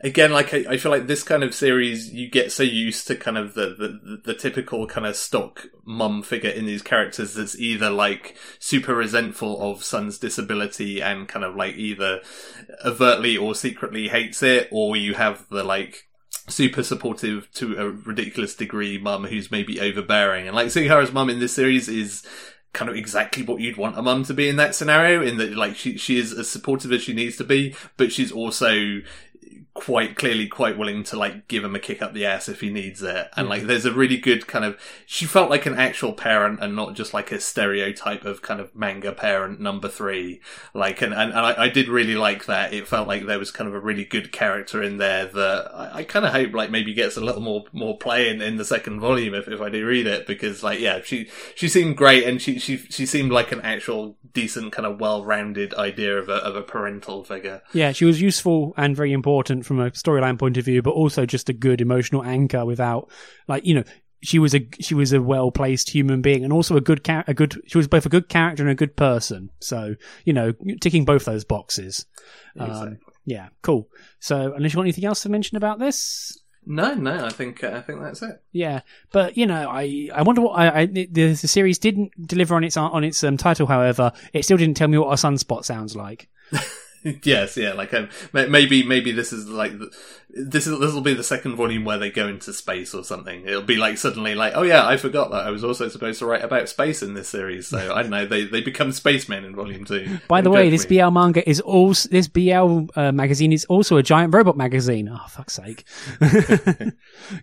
B: again, like I, I, feel like this kind of series, you get so used to kind of the, the, the typical kind of stock mum figure in these characters that's either like super resentful of son's disability and kind of like either overtly or secretly hates it, or you have the like super supportive to a ridiculous degree mum who's maybe overbearing. And like Sugihara's mum in this series is kind of exactly what you'd want a mum to be in that scenario in that like she she is as supportive as she needs to be but she's also quite clearly quite willing to like give him a kick up the ass if he needs it. And mm. like there's a really good kind of she felt like an actual parent and not just like a stereotype of kind of manga parent number three. Like and, and, and I, I, did really like that. It felt like there was kind of a really good character in there that I, I kind of hope like maybe gets a little more more play in, in the second volume if, if I do read it because like yeah she she seemed great and she she she seemed like an actual decent kind of well rounded idea of a of a parental figure.
A: Yeah, she was useful and very important from a storyline point of view, but also just a good emotional anchor without like, you know, she was a she was a well placed human being and also a good char- a good she was both a good character and a good person. So you know, ticking both those boxes. Um, exactly. Um, yeah, cool. So unless you want anything else to mention about this.
B: No, no, I think uh, I think that's it.
A: Yeah, but you know, I I wonder what I, I the, the series didn't deliver on its on its um, title. However, it still didn't tell me what a sunspot sounds like.
B: yes, yeah, like um, maybe maybe this is like this is this will be the second volume where they go into space or something. It'll be like suddenly like, oh yeah, I forgot that I was also supposed to write about space in this series. So I don't know, they they become spacemen in volume two.
A: By the way, this. BL manga is also this BL uh, magazine is also a giant robot magazine. Oh fuck's sake!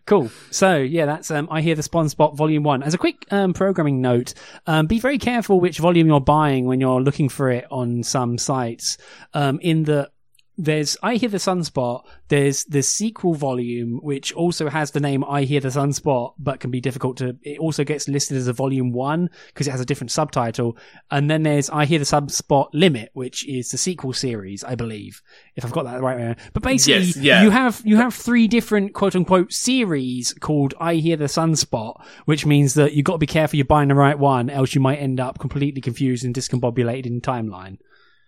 A: cool. So yeah, that's um, I hear the Sunspot volume one. As a quick um, programming note, um, be very careful which volume you're buying when you're looking for it on some sites. Um, in the there's I Hear the Sunspot. There's the sequel volume, which also has the name I Hear the Sunspot, but can be difficult to. It also gets listed as a volume one because it has a different subtitle. And then there's I Hear the Sunspot Limit, which is the sequel series, I believe, if I've got that right. But basically, yes, yeah. you have you have three different quote unquote series called I Hear the Sunspot, which means that you've got to be careful you're buying the right one, else you might end up completely confused and discombobulated in timeline.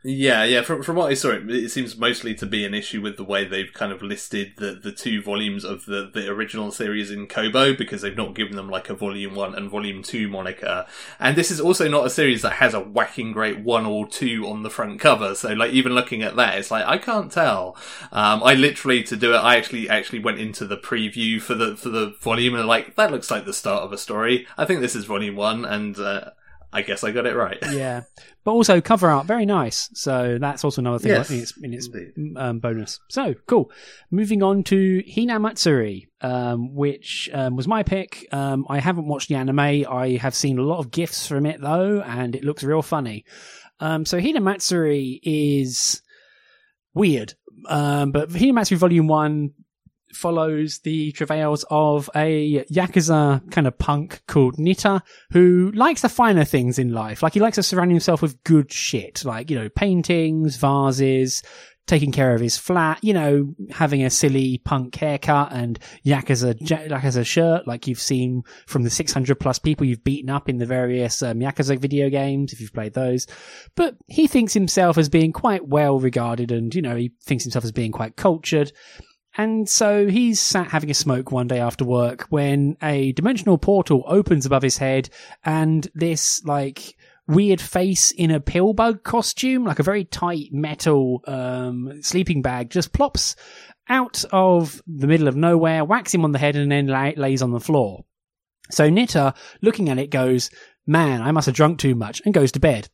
B: Yeah, yeah. From from what I saw, it, it seems mostly to be an issue with the way they've kind of listed the, the two volumes of the, the original series in Kobo because they've not given them like a volume one and volume two moniker. And this is also not a series that has a whacking great one or two on the front cover. So like even looking at that, it's like I can't tell. Um, I literally to do it, I actually actually went into the preview for the for the volume and like that looks like the start of a story. I think this is volume one and. Uh, I guess I got it right.
A: yeah, but also cover art very nice. So that's also another thing yes, in its, in its um, bonus. So cool. Moving on to Hinamatsuri, um, which um, was my pick. Um, I haven't watched the anime. I have seen a lot of gifs from it though, and it looks real funny. Um, so Hinamatsuri is weird. Um, but Hinamatsuri Volume 1 follows the travails of a Yakuza kind of punk called Nitta, who likes the finer things in life. Like he likes to surround himself with good shit, like, you know, paintings, vases, taking care of his flat, you know, having a silly punk haircut and Yakuza, Yakuza shirt, like you've seen from the 600 plus people you've beaten up in the various um, Yakuza video games, if you've played those. But he thinks himself as being quite well regarded and, you know, he thinks himself as being quite cultured. And so he's sat having a smoke one day after work when a dimensional portal opens above his head and this like weird face in a pillbug costume, like a very tight metal um, sleeping bag, just plops out of the middle of nowhere, whacks him on the head, and then lays on the floor. So Nitta, looking at it, goes, man, I must have drunk too much, and goes to bed.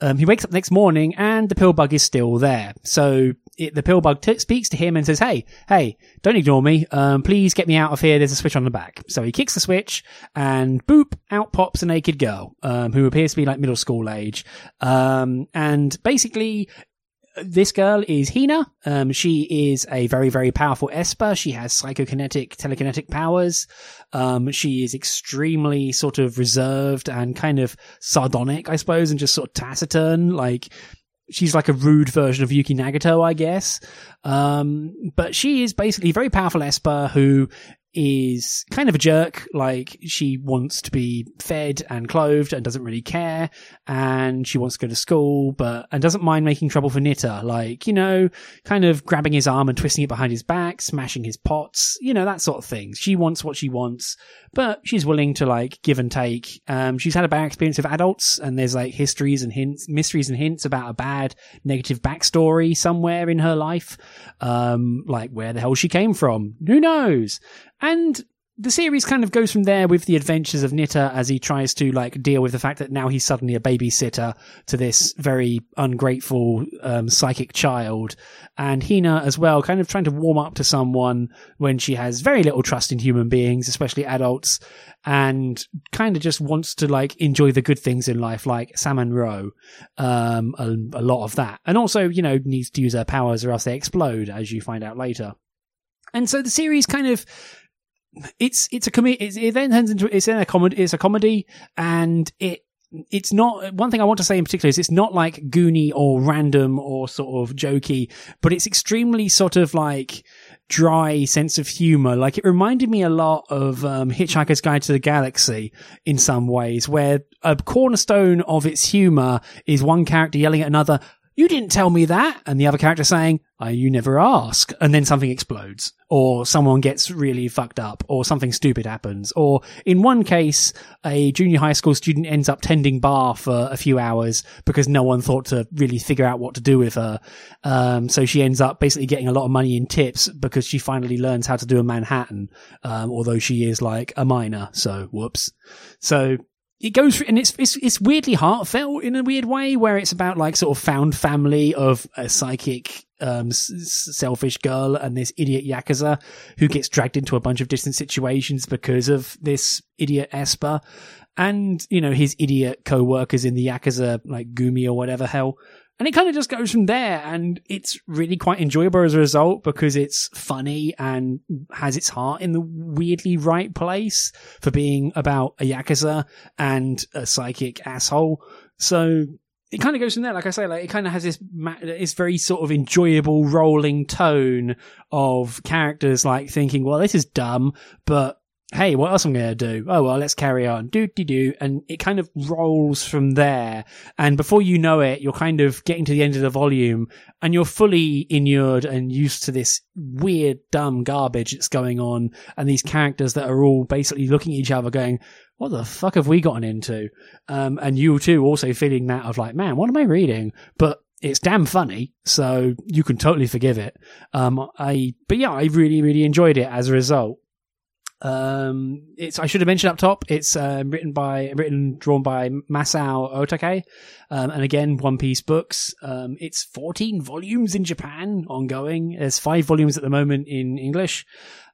A: Um, he wakes up next morning and the pill bug is still there. So it, the pill bug t- speaks to him and says, Hey, hey, don't ignore me. Um, please get me out of here. There's a switch on the back. So he kicks the switch and boop, out pops a naked girl, um, who appears to be like middle school age. Um, and basically this girl is Hina. Um, she is a very, very powerful Esper. She has psychokinetic, telekinetic powers. Um, she is extremely sort of reserved and kind of sardonic, I suppose, and just sort of taciturn. Like, she's like a rude version of Yuki Nagato, I guess. Um, but she is basically a very powerful Esper who is kind of a jerk. Like she wants to be fed and clothed and doesn't really care. And she wants to go to school, but, and doesn't mind making trouble for Nitta. Like, you know, kind of grabbing his arm and twisting it behind his back, smashing his pots, you know, that sort of thing. She wants what she wants, but she's willing to like give and take. Um, she's had a bad experience with adults and there's like histories and hints, mysteries and hints about a bad negative backstory somewhere in her life. Um, like where the hell she came from. Who knows? And the series kind of goes from there with the adventures of Nitta as he tries to like deal with the fact that now he's suddenly a babysitter to this very ungrateful um, psychic child, and Hina as well, kind of trying to warm up to someone when she has very little trust in human beings, especially adults, and kind of just wants to like enjoy the good things in life, like salmon roe, um, a, a lot of that, and also you know needs to use her powers or else they explode, as you find out later. And so the series kind of it's it's a comedy. It then turns into it's in a comedy. It's a comedy, and it it's not one thing I want to say in particular is it's not like goony or random or sort of jokey, but it's extremely sort of like dry sense of humor. Like it reminded me a lot of um, Hitchhiker's Guide to the Galaxy in some ways, where a cornerstone of its humor is one character yelling at another, you didn't tell me that. And the other character saying, oh, you never ask. And then something explodes or someone gets really fucked up or something stupid happens. Or in one case, a junior high school student ends up tending bar for a few hours because no one thought to really figure out what to do with her. Um, so she ends up basically getting a lot of money in tips because she finally learns how to do a Manhattan. Um, although she is like a minor. So whoops. So it goes through, and it's, it's it's weirdly heartfelt in a weird way, where it's about like sort of found family of a psychic, um, s- selfish girl and this idiot yakuza who gets dragged into a bunch of different situations because of this idiot Esper, and you know his idiot co-workers in the yakuza like Gumi or whatever hell. And it kind of just goes from there, and it's really quite enjoyable as a result because it's funny and has its heart in the weirdly right place for being about a yakuza and a psychic asshole. So it kind of goes from there. Like I say, like it kind of has this ma- this very sort of enjoyable rolling tone of characters like thinking, well, this is dumb, but hey, what else am I going to do? Oh, well, let's carry on. Do, do, do. And it kind of rolls from there. And before you know it, you're kind of getting to the end of the volume and you're fully inured and used to this weird, dumb garbage that's going on. And these characters that are all basically looking at each other going, what the fuck have we gotten into? Um, and you too also feeling that of like, man, what am I reading? But it's damn funny, so you can totally forgive it. Um, I, but yeah, I really, really enjoyed it as a result. Um, it's I should have mentioned up top. It's um, written by written drawn by Masao Otake, um, and again One Peace books. Um, it's fourteen volumes in Japan, ongoing. There's five volumes at the moment in English.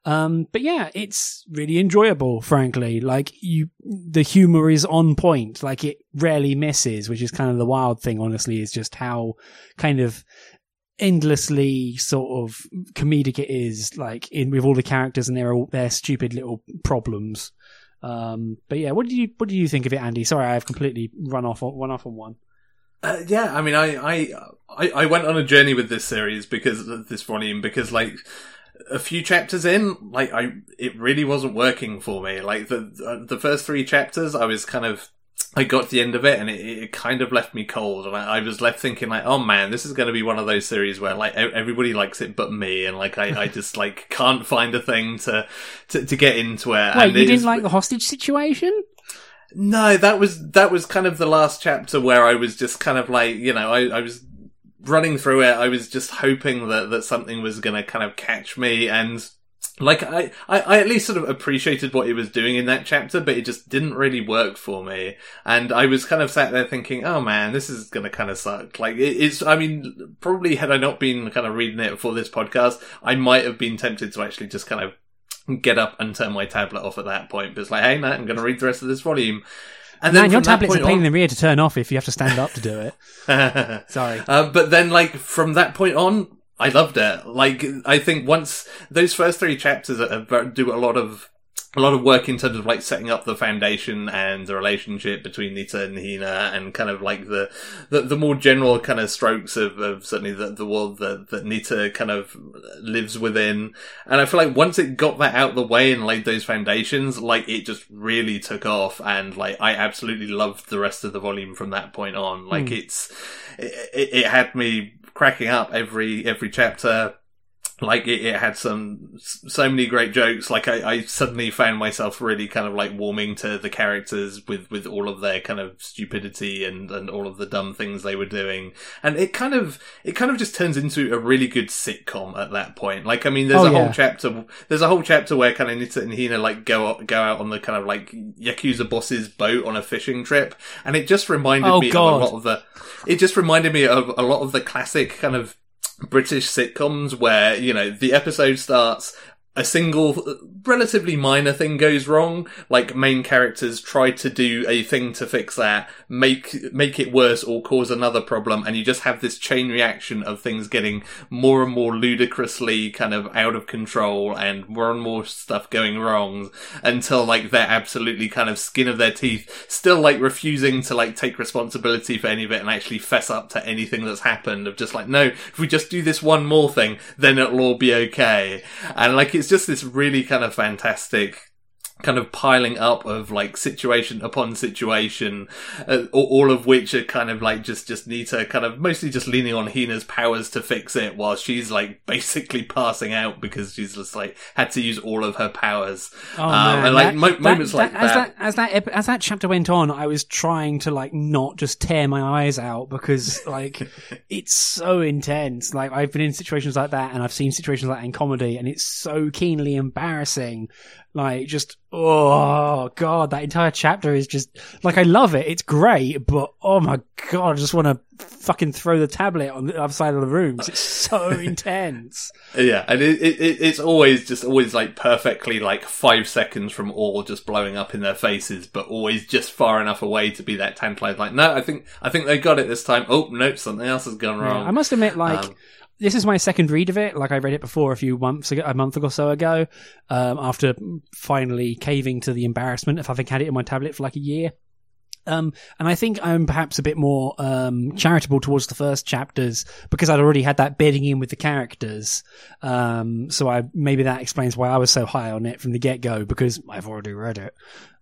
A: Um, but yeah, it's really enjoyable. Frankly, like you, the humor is on point. Like it rarely misses, which is kind of the wild thing. Honestly, is just how kind of endlessly sort of comedic it is, like in with all the characters and their their stupid little problems. Um, but yeah, what do you what do you think of it, Andy? Sorry, I've completely run off run off on one.
B: Uh, yeah, I mean, I, I I I went on a journey with this series because this volume because like a few chapters in, like I, it really wasn't working for me. Like the the first three chapters, I was kind of I got to the end of it and it, it kind of left me cold, and I, I, was left thinking like, oh man, this is going to be one of those series where like everybody likes it but me, and like I, I just like can't find a thing to to, to get into it.
A: Wait,
B: and
A: you didn't like the hostage situation?
B: No, that was that was kind of the last chapter where I was just kind of like, you know, I, I was running through it. I was just hoping that that something was going to kind of catch me and like I, I, I at least sort of appreciated what he was doing in that chapter, but it just didn't really work for me. And I was kind of sat there thinking, oh man, this is gonna kind of suck. Like it, it's, I mean, probably had I not been kind of reading it for this podcast, I might have been tempted to actually just kind of get up and turn my tablet off at that point. But it's like, hey, Matt, I'm going to read the rest of this volume.
A: And Man, your tablet's a pain on... in the rear to turn off if you have to stand up to do it. Sorry.
B: Uh, but then, like, from that point on, I loved it. Like, I think once those first three chapters do a lot of a lot of work in terms of like setting up the foundation and the relationship between Nitta and Hina and kind of like the the, the more general kind of strokes of, of certainly the, the world that, that Nitta kind of lives within. And I feel like once it got that out the way and laid those foundations, like it just really took off and like I absolutely loved the rest of the volume from that point on. Like mm. it's, it, it had me cracking up every every chapter like it, it, had some so many great jokes like I, I, suddenly found myself really kind of like warming to the characters with with all of their kind of stupidity and and all of the dumb things they were doing and it kind of it kind of just turns into a really good sitcom at that point like i mean there's oh, a yeah. whole chapter there's a whole chapter where kind of Nitta and Hina like go out, go out on the kind of like yakuza boss's boat on a fishing trip and it just reminded oh, me God. of a lot of the it just reminded me of a lot of the classic kind of British sitcoms where, you know, the episode starts a single relatively minor thing goes wrong like main characters try to do a thing to fix that make make it worse or cause another problem and you just have this chain reaction of things getting more and more ludicrously kind of out of control and more and more stuff going wrong until like they're absolutely kind of skin of their teeth still like refusing to like take responsibility for any of it and actually fess up to anything that's happened of just like no if we just do this one more thing then it'll all be okay. And like it's it's just this really kind of fantastic kind of piling up of like situation upon situation, uh, all of which are kind of like just just Nitta kind of mostly just leaning on Hina's powers to fix it, while she's like basically passing out because she's just like had to use all of her powers.
A: Oh um, and like that, mo- moments that, like that, as that. As that as that chapter went on, I was trying to like not just tear my eyes out because like it's so intense. Like I've been in situations like that, and I've seen situations like that in comedy, and it's so keenly embarrassing like just oh god, that entire chapter is just like I love it. It's great, but oh my god, I just want to fucking throw the tablet on the other side of the room. It's so intense.
B: Yeah, and it, it, it's always just always like perfectly like five seconds from all just blowing up in their faces, but always just far enough away to be that tantalized. Like, no, I think I think they got it this time. Oh no, something else has gone wrong.
A: Yeah, I must admit, like. Um, this is my second read of it. Like I read it before a few months ago, a month or so ago, um, after finally caving to the embarrassment of having had it in my tablet for like a year. Um, and I think I'm perhaps a bit more um, charitable towards the first chapters because I'd already had that bedding in with the characters. Um, so I maybe that explains why I was so high on it from the get go because I've already read it.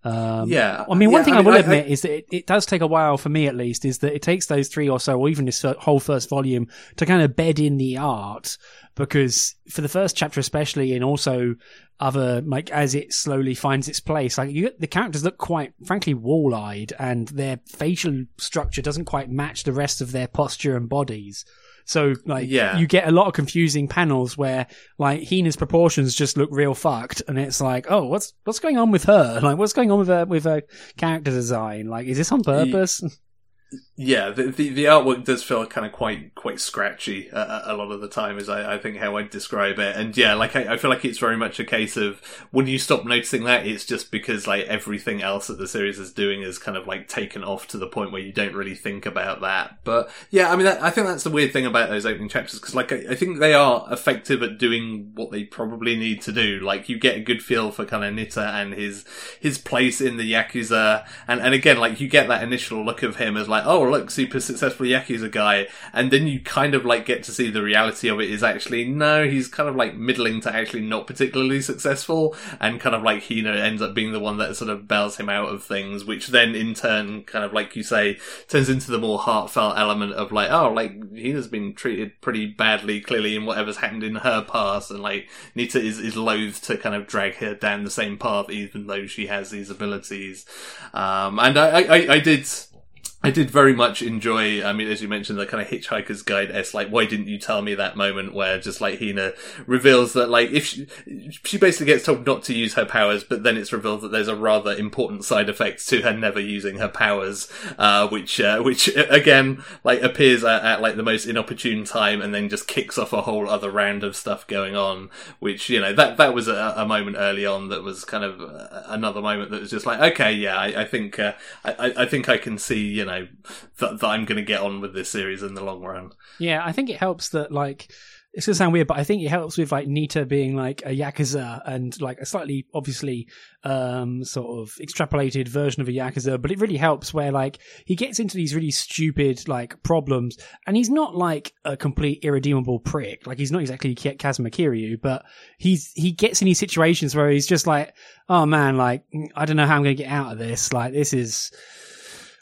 A: Um,
B: yeah.
A: I mean, one
B: yeah,
A: thing
B: I,
A: I will
B: I,
A: admit I, is that it, it, does take a while for me, at least, is that it takes those three or so, or even this whole first volume, to kind of bed in the art. Because for the first chapter, especially, and also other like as it slowly finds its place, like you, the characters look quite, frankly, wall-eyed, and their facial structure doesn't quite match the rest of their posture and bodies. So like yeah. you get a lot of confusing panels where like Hina's proportions just look real fucked and it's like, oh, what's what's going on with her? Like what's going on with her with her character design? Like is this on purpose?
B: yeah, the, the, the artwork does feel kind of quite quite scratchy uh, a lot of the time, is I, I think how I'd describe it. And yeah, like I, I, feel like it's very much a case of when you stop noticing that, it's just because like everything else that the series is doing is kind of like taken off to the point where you don't really think about that. But yeah, I mean, that, I think that's the weird thing about those opening chapters because like I, I, think they are effective at doing what they probably need to do. Like you get a good feel for kind of Nitta and his his place in the yakuza, and and again, like you get that initial look of him as like oh look, super successful Yakuza guy, and then you kind of like get to see the reality of it is actually no, he's kind of like middling to actually not particularly successful, and kind of like you ends up being the one that sort of bails him out of things, which then in turn kind of like you say turns into the more heartfelt element of like oh like Hina's been treated pretty badly clearly in whatever's happened in her past, and like Nitta is is loath to kind of drag her down the same path even though she has these abilities, um, and I I, I did I did very much enjoy. I mean, as you mentioned, the kind of Hitchhiker's Guide. s like, why didn't you tell me that moment where just like Hina reveals that like if she, she basically gets told not to use her powers, but then it's revealed that there's a rather important side effect to her never using her powers, uh, which uh, which again like appears at, at, like the most inopportune time, and then just kicks off a whole other round of stuff going on. Which you know that that was a, a moment early on that was kind of uh, another moment that was just like, okay, yeah, I, I think uh, I, I think I can see you know know that, that I'm going to get on with this series in the long run.
A: Yeah, I think it helps that like it's gonna sound weird, but I think it helps with like Nitta being like a yakuza and like a slightly obviously um sort of extrapolated version of a yakuza, but it really helps where like he gets into these really stupid like problems, and he's not like a complete irredeemable prick. Like he's not exactly Kazuma Kiryu, but he's he gets in these situations where he's just like, oh man, like I don't know how I'm gonna get out of this. Like this is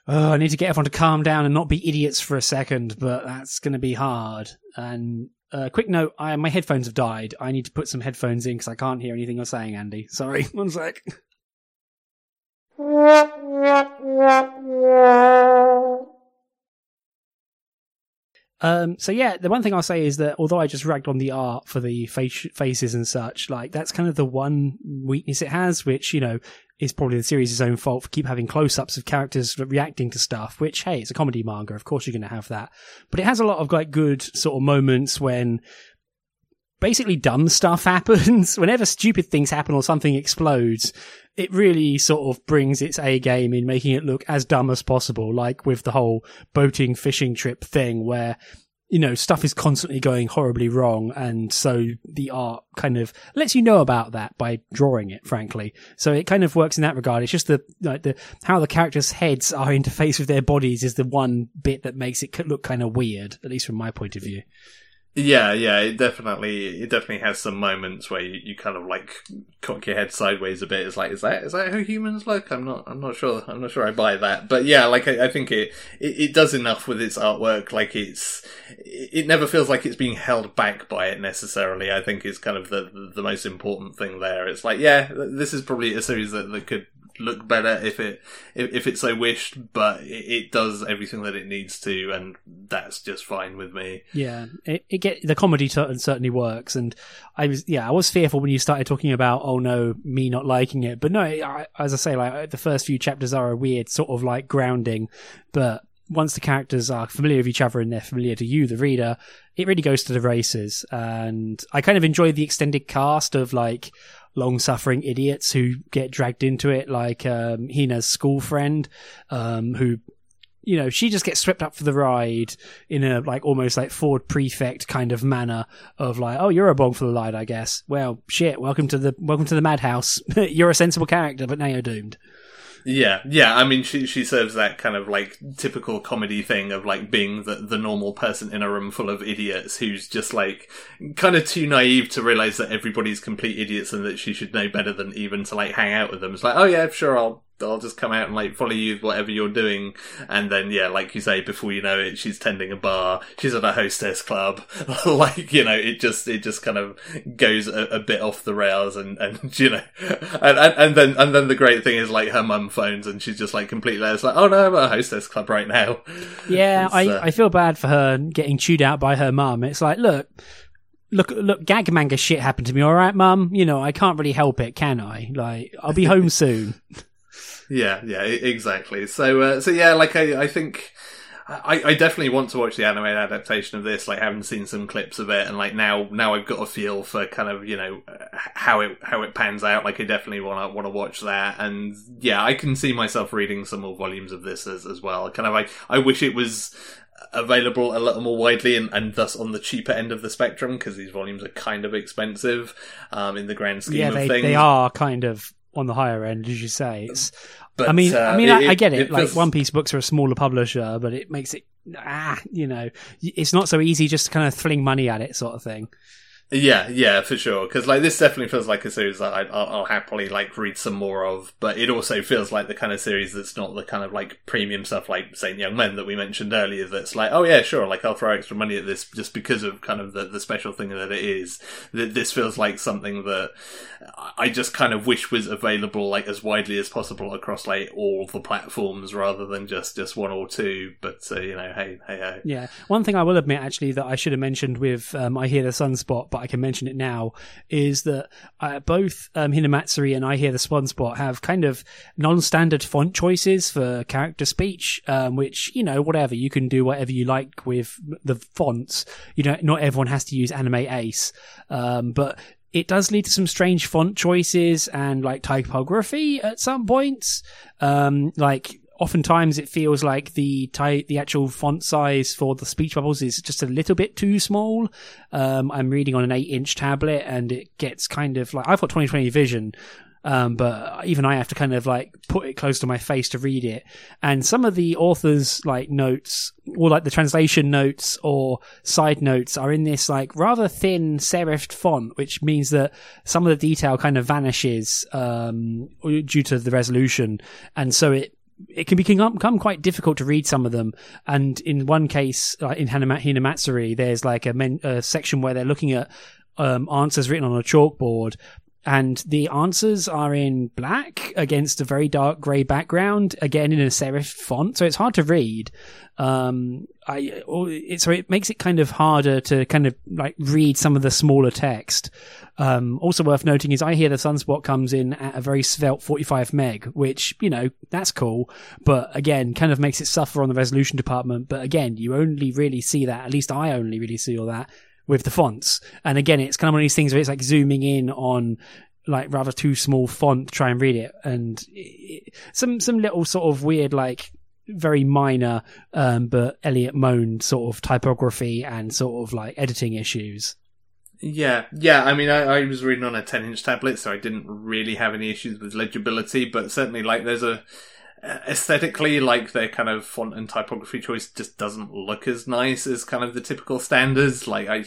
A: oh, I need to get everyone to calm down and not be idiots for a second, but that's going to be hard. And uh, quick note: I, my headphones have died. I need to put some headphones in because I can't hear anything you're saying, Andy. Sorry, one sec. Um, so yeah, the one thing I'll say is that although I just ragged on the art for the face, faces and such, like that's kind of the one weakness it has, which you know is probably the series' own fault for keep having close-ups of characters reacting to stuff. Which hey, it's a comedy manga, of course you're going to have that, but it has a lot of like good sort of moments when basically dumb stuff happens. Whenever stupid things happen or something explodes, it really sort of brings its A game in making it look as dumb as possible, like with the whole boating fishing trip thing where you know, stuff is constantly going horribly wrong. And so the art kind of lets you know about that by drawing it, frankly. So it kind of works in that regard. It's just the, like the, how the characters' heads are interfaced with their bodies is the one bit that makes it look kind of weird, at least from my point of view.
B: Yeah, yeah, it definitely it definitely has some moments where you, you kind of like cock your head sideways a bit. It's like, is that is that how humans look? I'm not I'm not sure. I'm not sure I buy that. But yeah, like I, I think it, it, it does enough with its artwork. Like it's it never feels like it's being held back by it necessarily. I think is kind of the the most important thing there. It's like, yeah, this is probably a series that, that could look better if it if, if it so wished, but it, it, does everything that it needs to, and that's just fine with me.
A: Yeah, it, it get the comedy t- certainly works, and I was yeah I was fearful when you started talking about oh no me not liking it, but no, I, as I say like the first few chapters are a weird sort of like grounding, but once the characters are familiar with each other and they're familiar to you, the reader, it really goes to the races. And I kind of enjoy the extended cast of like long suffering idiots who get dragged into it, like um, Hina's school friend, um, who you know, she just gets swept up for the ride in a like almost like Ford prefect kind of manner of like, oh, you're a bong for the ride, I guess. Well, shit, welcome to the welcome to the madhouse. you're a sensible character, but now you're doomed.
B: Yeah, yeah. I mean, she she serves that kind of like typical comedy thing of like being the the normal person in a room full of idiots who's just like kind of too naive to realize that everybody's complete idiots and that she should know better than even to like hang out with them. It's like, oh yeah, sure, I'll I'll just come out and like follow you whatever you're doing, and then yeah, like you say, before you know it, she's tending a bar, she's at a hostess club, like you know, it just it just kind of goes a, a bit off the rails, and and you know, and, and, and then and then the great thing is like her mum phones, and she's just like completely it's like, oh no, I'm at a hostess club right now.
A: Yeah, I uh, I feel bad for her getting chewed out by her mum. It's like, look look, look, gag manga shit happened to me. All right, mum. You know, I can't really help it, can I? Like, I'll be home soon.
B: Yeah, yeah, exactly. So, uh, so yeah, like I, I think. I, I definitely want to watch the anime adaptation of this. Like, I haven't seen some clips of it, and like now, now I've got a feel for kind of you know how it how it pans out. Like, I definitely want to want to watch that, and yeah, I can see myself reading some more volumes of this as as well. Kind of, I I wish it was available a little more widely and, and thus on the cheaper end of the spectrum because these volumes are kind of expensive um, in the grand scheme
A: yeah,
B: of
A: they,
B: things.
A: They are kind of on the higher end, as you say. It's, but, I mean, uh, I mean, it, I, get it. it like feels... One Peace books are a smaller publisher, but it makes it ah, you know, it's not so easy just to kind of fling money at it, sort of thing.
B: Yeah, yeah, for sure. Because like this definitely feels like a series that I, I'll, I'll happily like read some more of. But it also feels like the kind of series that's not the kind of like premium stuff like Saint Young Men that we mentioned earlier. That's like, oh yeah, sure, like I'll throw extra money at this just because of kind of the, the special thing that it is. That this feels like something that I just kind of wish was available like as widely as possible across like all the platforms rather than just just one or two. But uh, you know, hey, hey, hey.
A: Yeah, one thing I will admit actually that I should have mentioned with um, I hear the sunspot, but I can mention it now is that uh, both um, Hinamatsuri and I hear the Sunspot have kind of non-standard font choices for character speech, um, which you know whatever you can do whatever you like with the fonts. You know, not everyone has to use Anime Ace, um, but it does lead to some strange font choices and like typography at some points. Um, like oftentimes it feels like the ty- the actual font size for the speech bubbles is just a little bit too small. Um, I'm reading on an eight inch tablet and it gets kind of like I've got 2020 vision. Um, but even I have to kind of like put it close to my face to read it. And some of the author's like notes or like the translation notes or side notes are in this like rather thin serifed font, which means that some of the detail kind of vanishes, um, due to the resolution. And so it, it can become, quite difficult to read some of them. And in one case, in Hinamatsuri, there's like a, men- a section where they're looking at um, answers written on a chalkboard, and the answers are in black against a very dark grey background, again in a serif font, so it's hard to read. Um, I it, so it makes it kind of harder to kind of like read some of the smaller text. Um, also worth noting is I hear the sunspot comes in at a very svelte 45 meg, which you know that's cool, but again kind of makes it suffer on the resolution department. But again, you only really see that. At least I only really see all that with the fonts. And again, it's kind of one of these things where it's like zooming in on like rather too small font to try and read it, and it, some some little sort of weird like very minor um, but Elliot Moan sort of typography and sort of like editing issues.
B: Yeah, yeah. I mean, I, I was reading on a 10 inch tablet, so I didn't really have any issues with legibility, but certainly, like, there's a aesthetically, like, their kind of font and typography choice just doesn't look as nice as kind of the typical standards. Like, I,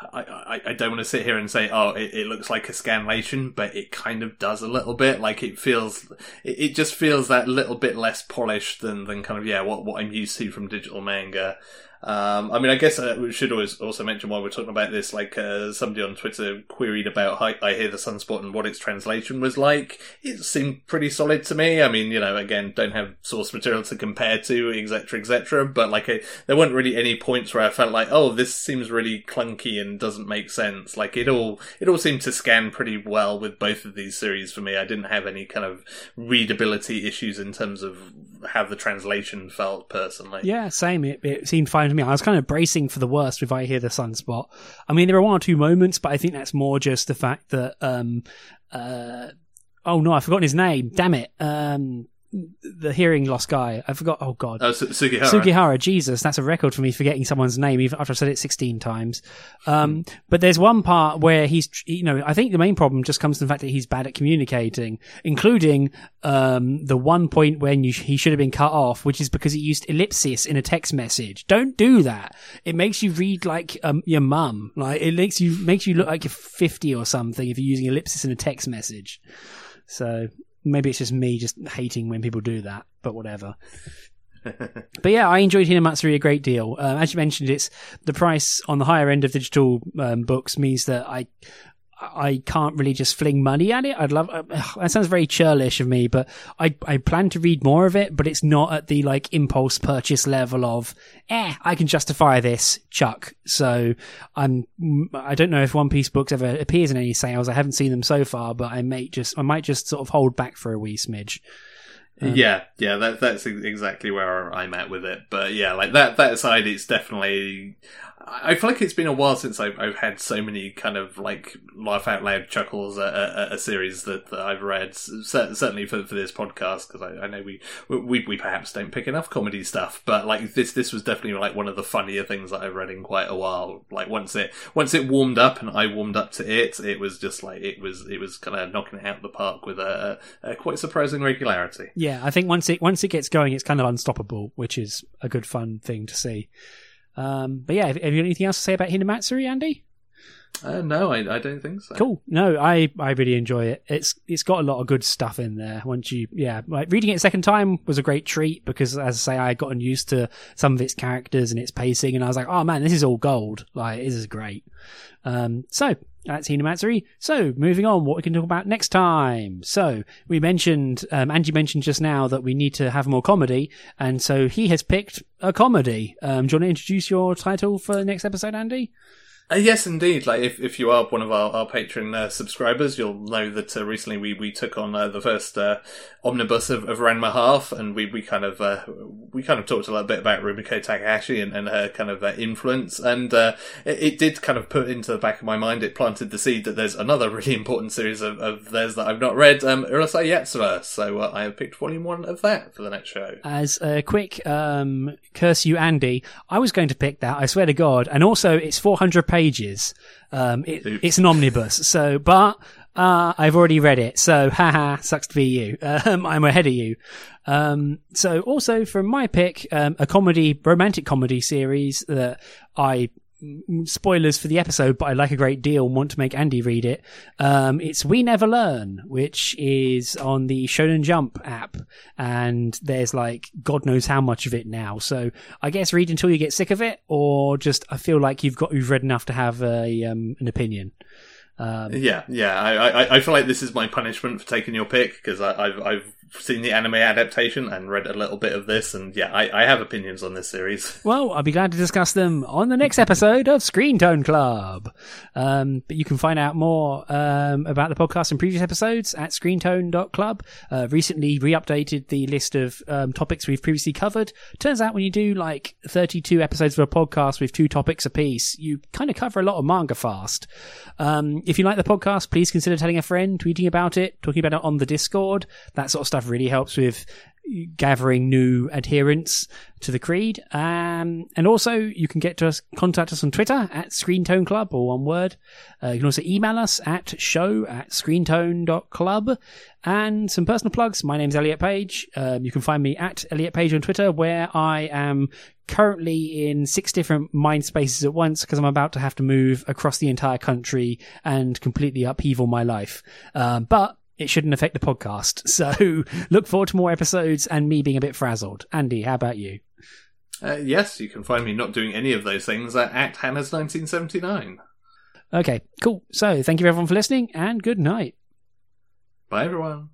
B: I, I, I don't want to sit here and say, oh, it, it, looks like a scanlation, but it kind of does a little bit. Like it feels, it, it, just feels that little bit less polished than, than kind of, yeah, what, what I'm used to from digital manga. Um, I mean, I guess uh, we should always also mention while we're talking about this, like uh, somebody on Twitter queried about I, I Hear the Sunspot and what its translation was like. It seemed pretty solid to me. I mean, you know, again, don't have source material to compare to, etc., etc. But like, a, there weren't really any points where I felt like, oh, this seems really clunky and doesn't make sense. Like it all, it all seemed to scan pretty well with both of these series for me. I didn't have any kind of readability issues in terms of how the translation felt personally.
A: Yeah, same. It, it seemed fine to me. I was kind of bracing for the worst if I hear the sunspot. I mean, there are one or two moments, but I think that's more just the fact that, um, uh, oh no, I've forgotten his name. Damn it. Um, the hearing loss guy. I forgot. Oh God.
B: Oh, Sugihara.
A: Sugihara. Jesus, that's a record for me forgetting someone's name even after I've said it sixteen times. Um, but there's one part where he's, you know, I think the main problem just comes from the fact that he's bad at communicating, including um, the one point when you, he should have been cut off, which is because he used ellipsis in a text message. Don't do that. It makes you read like um, your mum. Like it makes you makes you look like you're fifty or something if you're using ellipsis in a text message. So maybe it's just me just hating when people do that, but whatever. but yeah, I enjoyed Hinamatsuri a great deal. Uh, as you mentioned, it's the price on the higher end of digital um, books means that I I can't really just fling money at it. I'd love uh, that sounds very churlish of me, but I I plan to read more of it, but it's not at the like impulse purchase level of eh, I can justify this, Chuck. So I'm I don't know if One Peace books ever appears in any sales. I haven't seen them so far, but I may just I might just sort of hold back for a wee smidge.
B: Um, yeah, yeah, that, that's exactly where I'm at with it. But yeah, like that that aside, it's definitely. I feel like it's been a while since I've, I've had so many kind of like laugh out loud chuckles at, at a series that, that I've read. certainly for, for this podcast, because I, I, know we, we we perhaps don't pick enough comedy stuff, but like this this was definitely like one of the funnier things that I've read in quite a while. Like once it once it warmed up and I warmed up to it, it was just like it was it was kind of knocking it out of the park with a, a quite surprising regularity.
A: Yeah, I think once it once it gets going, it's kind of unstoppable, which is a good fun thing to see. Um, but yeah, have, have, you got anything else to say about Hinamatsuri, Andy?
B: Uh, no, I, I don't think so.
A: Cool. No, I, I really enjoy it. It's it's got a lot of good stuff in there. Once you yeah, like reading it a second time was a great treat because as I say, I had gotten used to some of its characters and its pacing, and I was like, oh man, this is all gold. Like this is great. Um, so that's Hinamatsuri. So moving on, what we can talk about next time. So we mentioned, um, Andy mentioned just now that we need to have more comedy, and so he has picked a comedy. Um, do you want to introduce your title for the next episode, Andy?
B: Uh, yes, indeed. Like if, if you are one of our, our Patreon uh, subscribers, you'll know that uh, recently we, we took on uh, the first uh, omnibus of, of Half, and we, we kind of uh, we kind of talked a little bit about Rumiko Takahashi and, and her kind of influence, and it, it, did kind of put into the back of my mind. It planted the seed that there's another really important series of, of theirs that I've not read, um, Urusei Yatsura. So I have picked volume one of that for the next show.
A: As a quick um, curse you, Andy, I was going to pick that. I swear to God, and also it's 400 pages pages. Um, it, it's an omnibus. So, but uh, I've already read it. So, haha, sucks to be you. Um, I'm ahead of you. Um, so, also from my pick, um, a comedy, romantic comedy series that I spoilers for the episode, but I like a great deal and want to make Andy read it. Um, it's We Never Learn, which is on the Shonen Jump app, and there's like God knows how much of it now. So I guess read until you get sick of it, or just I feel like you've got you've read enough to have a um, an opinion.
B: Um, yeah, yeah. I, I, I feel like this is my punishment for taking your pick because I've I've seen the anime adaptation and read a little bit of this, and yeah, I, I have opinions on this series.
A: Well, I'll be glad to discuss them on the next episode of Screen Tone Club. Um, but you can find out more um, about the podcast and previous episodes at screentone.club. Uh, recently re-updated the list of um, topics we've previously covered. Turns out when you do like 32 episodes of a podcast with two topics apiece, you kind of cover a lot of manga fast. Um, if you like the podcast, please consider telling a friend, tweeting about it, talking about it on the Discord, that sort of stuff stuff really helps with gathering new adherents to the creed. Um, and also, you can get to us, contact us on Twitter at Screen Tone Club, or one word. Uh, you can also email us at show at screentone.club. And some personal plugs. My name's Elliot Page. Um, you can find me at Elliot Page on Twitter, where I am currently in six different mind spaces at once because I'm about to have to move across the entire country and completely upheaval my life. Um, but it shouldn't affect the podcast. So look forward to more episodes and me being a bit frazzled. Andy, how about you?
B: Uh, yes, you can find me not doing any of those things at, at Hannah's 1979.
A: Okay, cool. So thank you everyone for listening and good night.
B: Bye everyone.